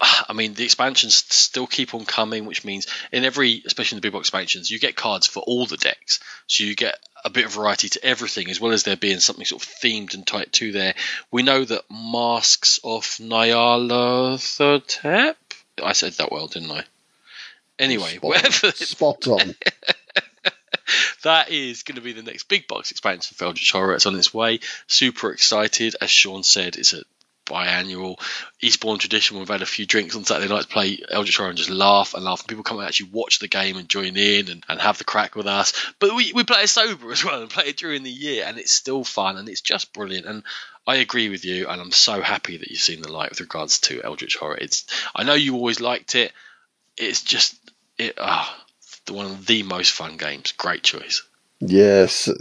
[sighs] I mean, the expansions still keep on coming, which means in every, especially in the big box expansions, you get cards for all the decks. So you get a bit of variety to everything, as well as there being something sort of themed and tight to there. We know that Masks of Nyarlathotep. I said that well, didn't I? Anyway, Spot on. whatever. Spot on. [laughs] that is going to be the next big box expansion for Eldritch Horror. It's on its way. Super excited. As Sean said, it's a biannual Eastbourne tradition. We've had a few drinks on Saturday night to play Eldritch Horror and just laugh and laugh. And people come and actually watch the game and join in and, and have the crack with us. But we, we play it sober as well and play it during the year. And it's still fun and it's just brilliant. And I agree with you. And I'm so happy that you've seen the light with regards to Eldritch Horror. It's I know you always liked it. It's just it. Ah, one of the most fun games. Great choice. Yes. [laughs]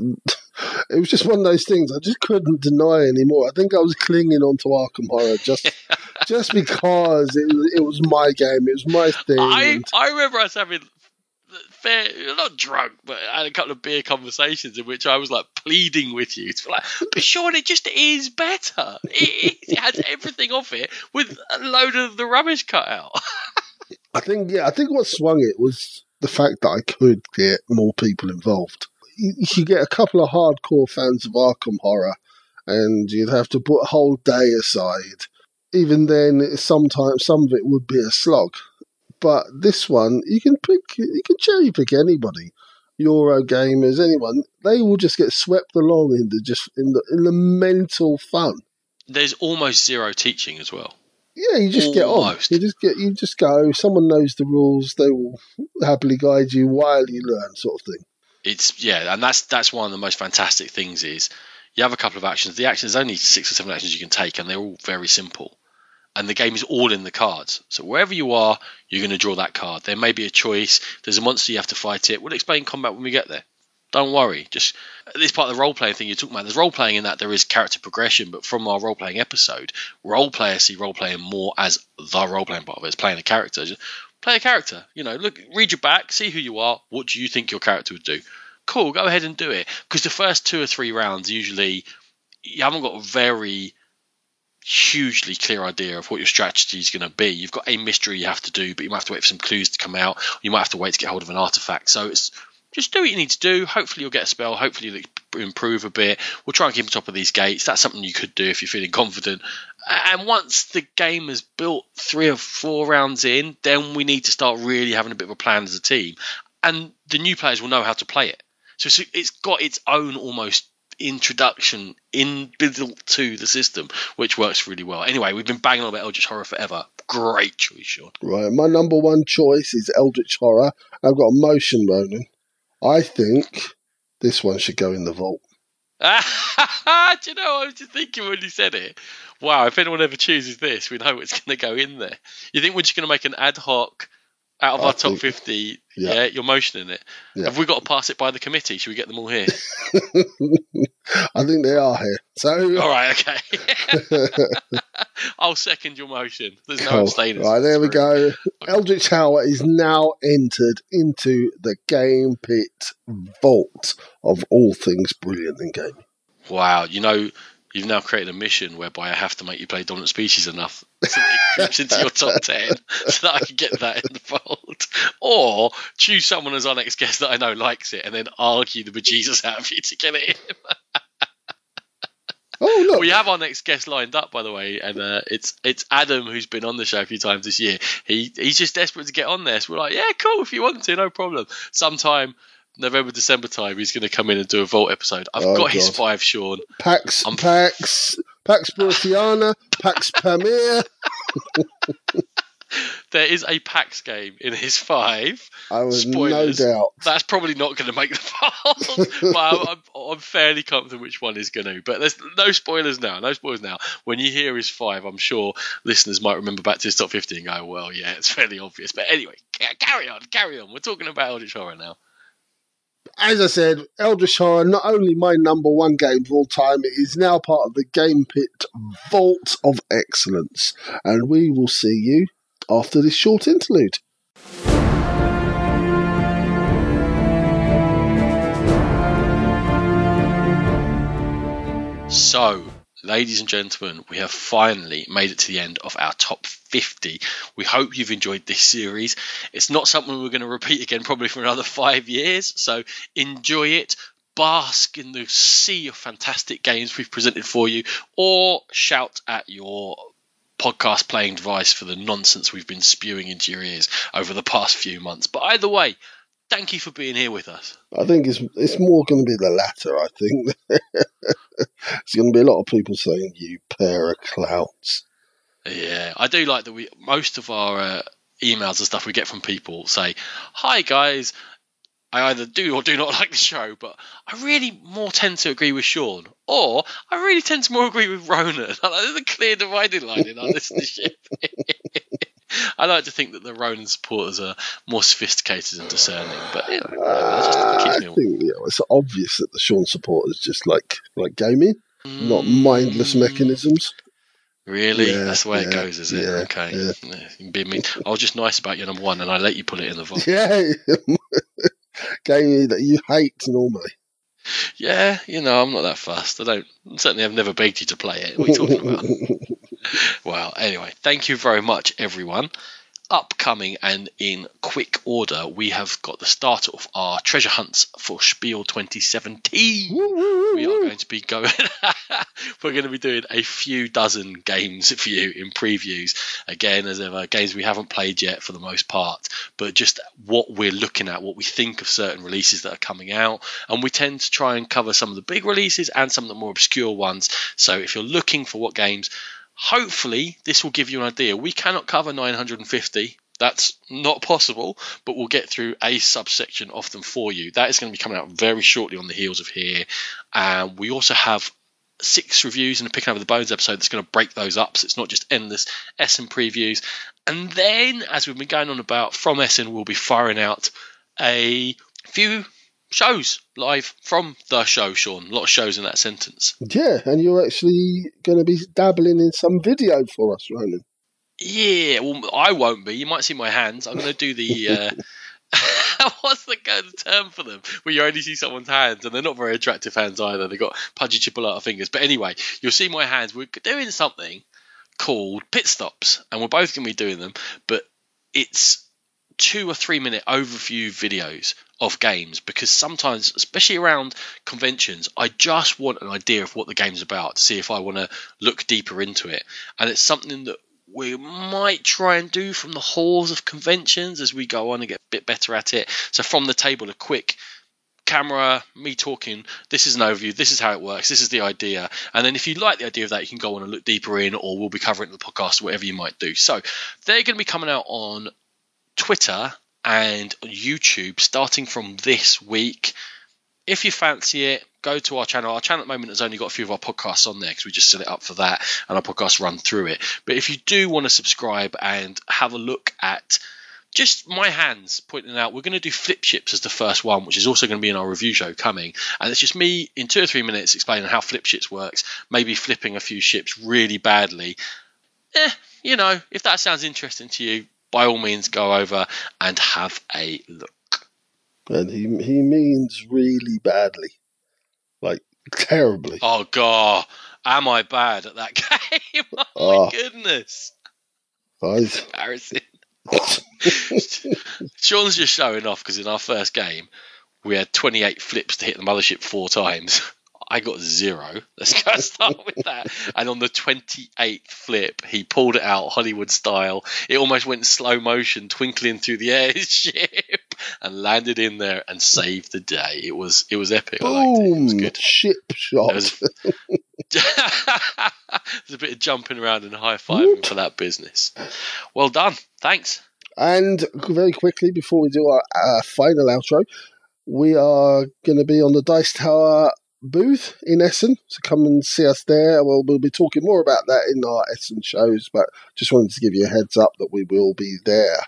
It was just one of those things I just couldn't deny anymore. I think I was clinging onto Arkham Horror just [laughs] just because it was, it was my game, it was my thing. I, I remember us having fair, not drunk, but I had a couple of beer conversations in which I was like pleading with you to be like, but Sean, it just is better. It, it, it has everything of it with a load of the rubbish cut out. [laughs] I think yeah, I think what swung it was the fact that I could get more people involved. You, you get a couple of hardcore fans of Arkham Horror, and you'd have to put a whole day aside. Even then, sometimes some of it would be a slog. But this one, you can pick, you can cherry pick anybody, Euro gamers, anyone. They will just get swept along in the just in the in the mental fun. There's almost zero teaching as well. Yeah, you just get on. Almost. You just get you just go. Someone knows the rules. They will happily guide you while you learn, sort of thing. It's yeah, and that's that's one of the most fantastic things is you have a couple of actions. The actions only six or seven actions you can take, and they're all very simple. and the game is all in the cards. So wherever you are, you're going to draw that card. There may be a choice. There's a monster you have to fight it. We'll explain combat when we get there. Don't worry. Just this part of the role playing thing you're talking about. There's role playing in that there is character progression, but from our role playing episode, role players see role playing more as the role playing part of it, as playing a character. Play a character. You know, look, read your back, see who you are. What do you think your character would do? Cool, go ahead and do it. Because the first two or three rounds usually you haven't got a very hugely clear idea of what your strategy is going to be. You've got a mystery you have to do, but you might have to wait for some clues to come out. You might have to wait to get hold of an artifact. So it's just do what you need to do. Hopefully you'll get a spell. Hopefully you'll improve a bit. We'll try and keep on top of these gates. That's something you could do if you're feeling confident. And once the game is built three or four rounds in, then we need to start really having a bit of a plan as a team. And the new players will know how to play it. So it's- got its own almost introduction inbuilt to the system, which works really well. Anyway, we've been banging on about Eldritch Horror forever. Great choice, Sean. Right, my number one choice is Eldritch Horror. I've got a motion, Ronan. I think this one should go in the vault. [laughs] Do you know? I was just thinking when you said it. Wow, if anyone ever chooses this, we know it's going to go in there. You think we're just going to make an ad hoc out of I our top think- fifty? yeah. Yeah, you're motioning it. Yeah. Have we got to pass it by the committee? Should we get them all here? [laughs] I think they are here. So, all right, okay. [laughs] [laughs] I'll second your motion. There's no cool. abstainers. right, there we go. Eldritch Horror is now entered into the Game Pit vault of all things brilliant in gaming. Wow, you know, you've now created a mission whereby I have to make you play dominant species enough so that it creeps into your top [laughs] 10 [laughs] so that I can get that in the fold. Or choose someone as our next guest that I know likes it and then argue the bejesus out of you to get it in. [laughs] Oh, look. We have our next guest lined up, by the way, and uh, it's it's Adam who's been on the show a few times this year. He he's just desperate to get on there, so we're like, yeah, cool, if you want to, no problem. Sometime November December time, he's going to come in and do a Vault episode. I've Oh, got his five, Sean. Pax, I'm- Pax, Pax Burtiana, Pax Pamir. [laughs] There is a PAX game in his five. I was Spoilers. no doubt. That's probably not going to make the fold, [laughs] but I'm, I'm, I'm fairly confident which one is going to. But there's no spoilers now. No spoilers now. When you hear his five, I'm sure listeners might remember back to his top 50 and go, well, yeah, it's fairly obvious. But anyway, carry on, carry on. We're talking about Eldritch Horror now. As I said, Horror, not only my number one game of all time, it is now part of the Game Pit Vault of Excellence. And we will see you after this short interlude. So, ladies and gentlemen, we have finally made it to the end of our top 50. We hope you've enjoyed this series. It's not something we're going to repeat again probably for another five years, so enjoy it. Bask in the sea of fantastic games we've presented for you, or shout at your podcast playing device for the nonsense we've been spewing into your ears over the past few months. But either way, thank you for being here with us. I think it's it's more going to be the latter, I think. [laughs] it's going to be a lot of people saying, you pair of clouds. Yeah, I do like that. We most of our uh, emails and stuff we get from people say, "Hi guys, I either do or do not [laughs] like the show, but I really more tend to agree with Sean, or I really tend to more agree with Ronan." [laughs] There's a clear dividing line in our listenership. I like to think that the Ronan supporters are more sophisticated and discerning, but you know, that's just Uh, I keeps me all- think you know, it's obvious that the Sean supporters just like like gaming, not mindless Mm, mechanisms. Really, Yeah, that's the way it goes, is it? yeah, okay. yeah. Yeah, be mean. I was just nice about your number one, and I let you put it in the [laughs] vault. Yeah, [laughs] gaming that you hate normally. Yeah, you know, I'm not that fast. I don't certainly I've never begged you to play it. What are you talking about? [laughs] well, anyway, thank you very much, everyone. Upcoming and in quick order, we have got the start of our treasure hunts for Spiel 2017 we are going to be going [laughs] we're going to be doing a few dozen games [laughs] for you in previews. Again as ever games we haven't played yet for the most part but just what we're looking at what we think of certain releases that are coming out. And we tend to try and cover some of the big releases and some of the more obscure ones. So if you're looking for what games hopefully this will give you an idea we cannot cover 950 that's not possible, but we'll get through a subsection of them for you. That is going to be coming out very shortly on the heels of here. And we also have six reviews and a picking over the bones episode that's going to break those up. So it's not just endless Essen previews. And then, as we've been going on about, from Essen, we'll be firing out a few shows live from the show, Sean. A lot of shows in that sentence. Yeah, and you're actually going to be dabbling in some video for us, Ronan. Yeah, well, I won't be. You might see my hands. I'm going to do the. Uh, [laughs] what's the term for them? Where you only see someone's hands, and they're not very attractive hands either. They've got pudgy chipolata fingers. But anyway, you'll see my hands. We're doing something called pit stops, and we're both going to be doing them. But it's two or three minute overview videos of games because sometimes, especially around conventions, I just want an idea of what the game's about to see if I want to look deeper into it. And it's something that we might try and do from the halls of conventions as we go on and get a bit better at it. So from the table, a quick camera, me talking, this is an overview, this is how it works, this is the idea. And then if you like the idea of that, you can go on and look deeper in, or we'll be covering the podcast, whatever you might do. So they're going to be coming out on Twitter and YouTube starting from this week. If you fancy it, go to our channel. Our channel at the moment has only got a few of our podcasts on there because we just set it up for that and our podcasts run through it. But if you do want to subscribe and have a look at just my hands pointing out, we're going to do flip ships as the first one, which is also going to be in our review show coming. And it's just me in two or three minutes explaining how flip ships works, maybe flipping a few ships really badly. Eh, you know, if that sounds interesting to you, by all means go over and have a look. And he, he means really badly. Like, terribly. Oh god, am I bad at that [laughs] game? oh Oh. my ah. goodness. Guys. Embarrassing. [laughs] Sean's just showing off because in our first game we had 28 flips to hit the mothership four times. [laughs] I got zero. [laughs] Let's go start with that. And on the 28th flip, he pulled it out Hollywood style. It almost went in slow motion, twinkling through the [laughs] airship, and landed in there and saved the day. It was it was epic. I liked it. It was Boom! good. Ship shot. Was, [laughs] There's a bit of jumping around and high fiving for that business. Well done. Thanks. And very quickly, before we do our uh, final outro, we are going to be on the Dice Tower booth in Essen. So come and see us there. Well, we'll be talking more about that in our Essen shows, but just wanted to give you a heads up that we will be there.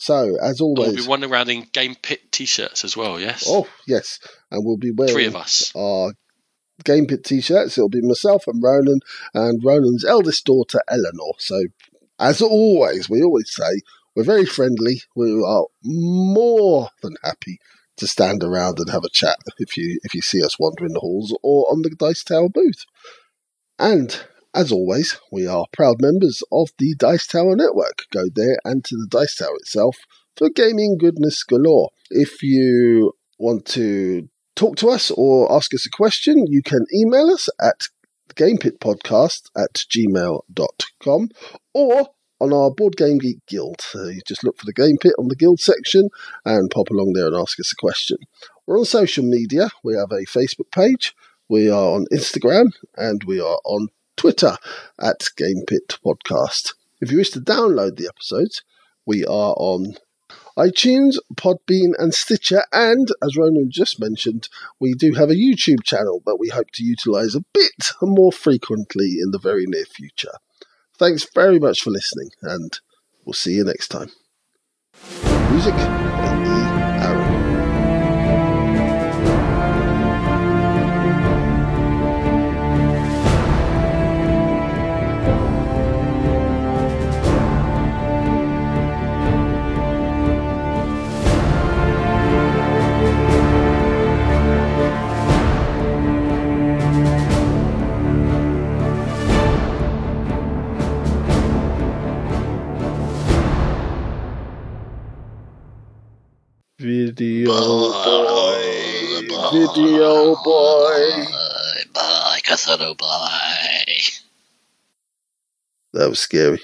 So, as always, We'll be wandering around in Game Pit t-shirts as well. Yes. oh yes, and we'll be wearing Three of us. our Game Pit t-shirts. It'll be myself and Ronan, and Ronan's eldest daughter Eleanor. So, as always, we always say we're very friendly. We are more than happy to stand around and have a chat if you if you see us wandering the halls or on the Dice Tower booth. And as always, we are proud members of the Dice Tower Network. Go there and to the Dice Tower itself for gaming goodness galore. If you want to talk to us or ask us a question, you can email us at gamepitpodcast at gmail.com or on our Board Game Geek Guild. So you just look for the Game Pit on the Guild section and pop along there and ask us a question. We're on social media. We have a Facebook page. We are on Instagram and we are on Twitter at Game Pit Podcast. If you wish to download the episodes, we are on iTunes, Podbean, and Stitcher. And as Ronan just mentioned, we do have a YouTube channel that we hope to utilize a bit more frequently in the very near future. Thanks very much for listening, and we'll see you next time. Music Video boy, video boy. Bye, bye, Cassano, bye. That was scary.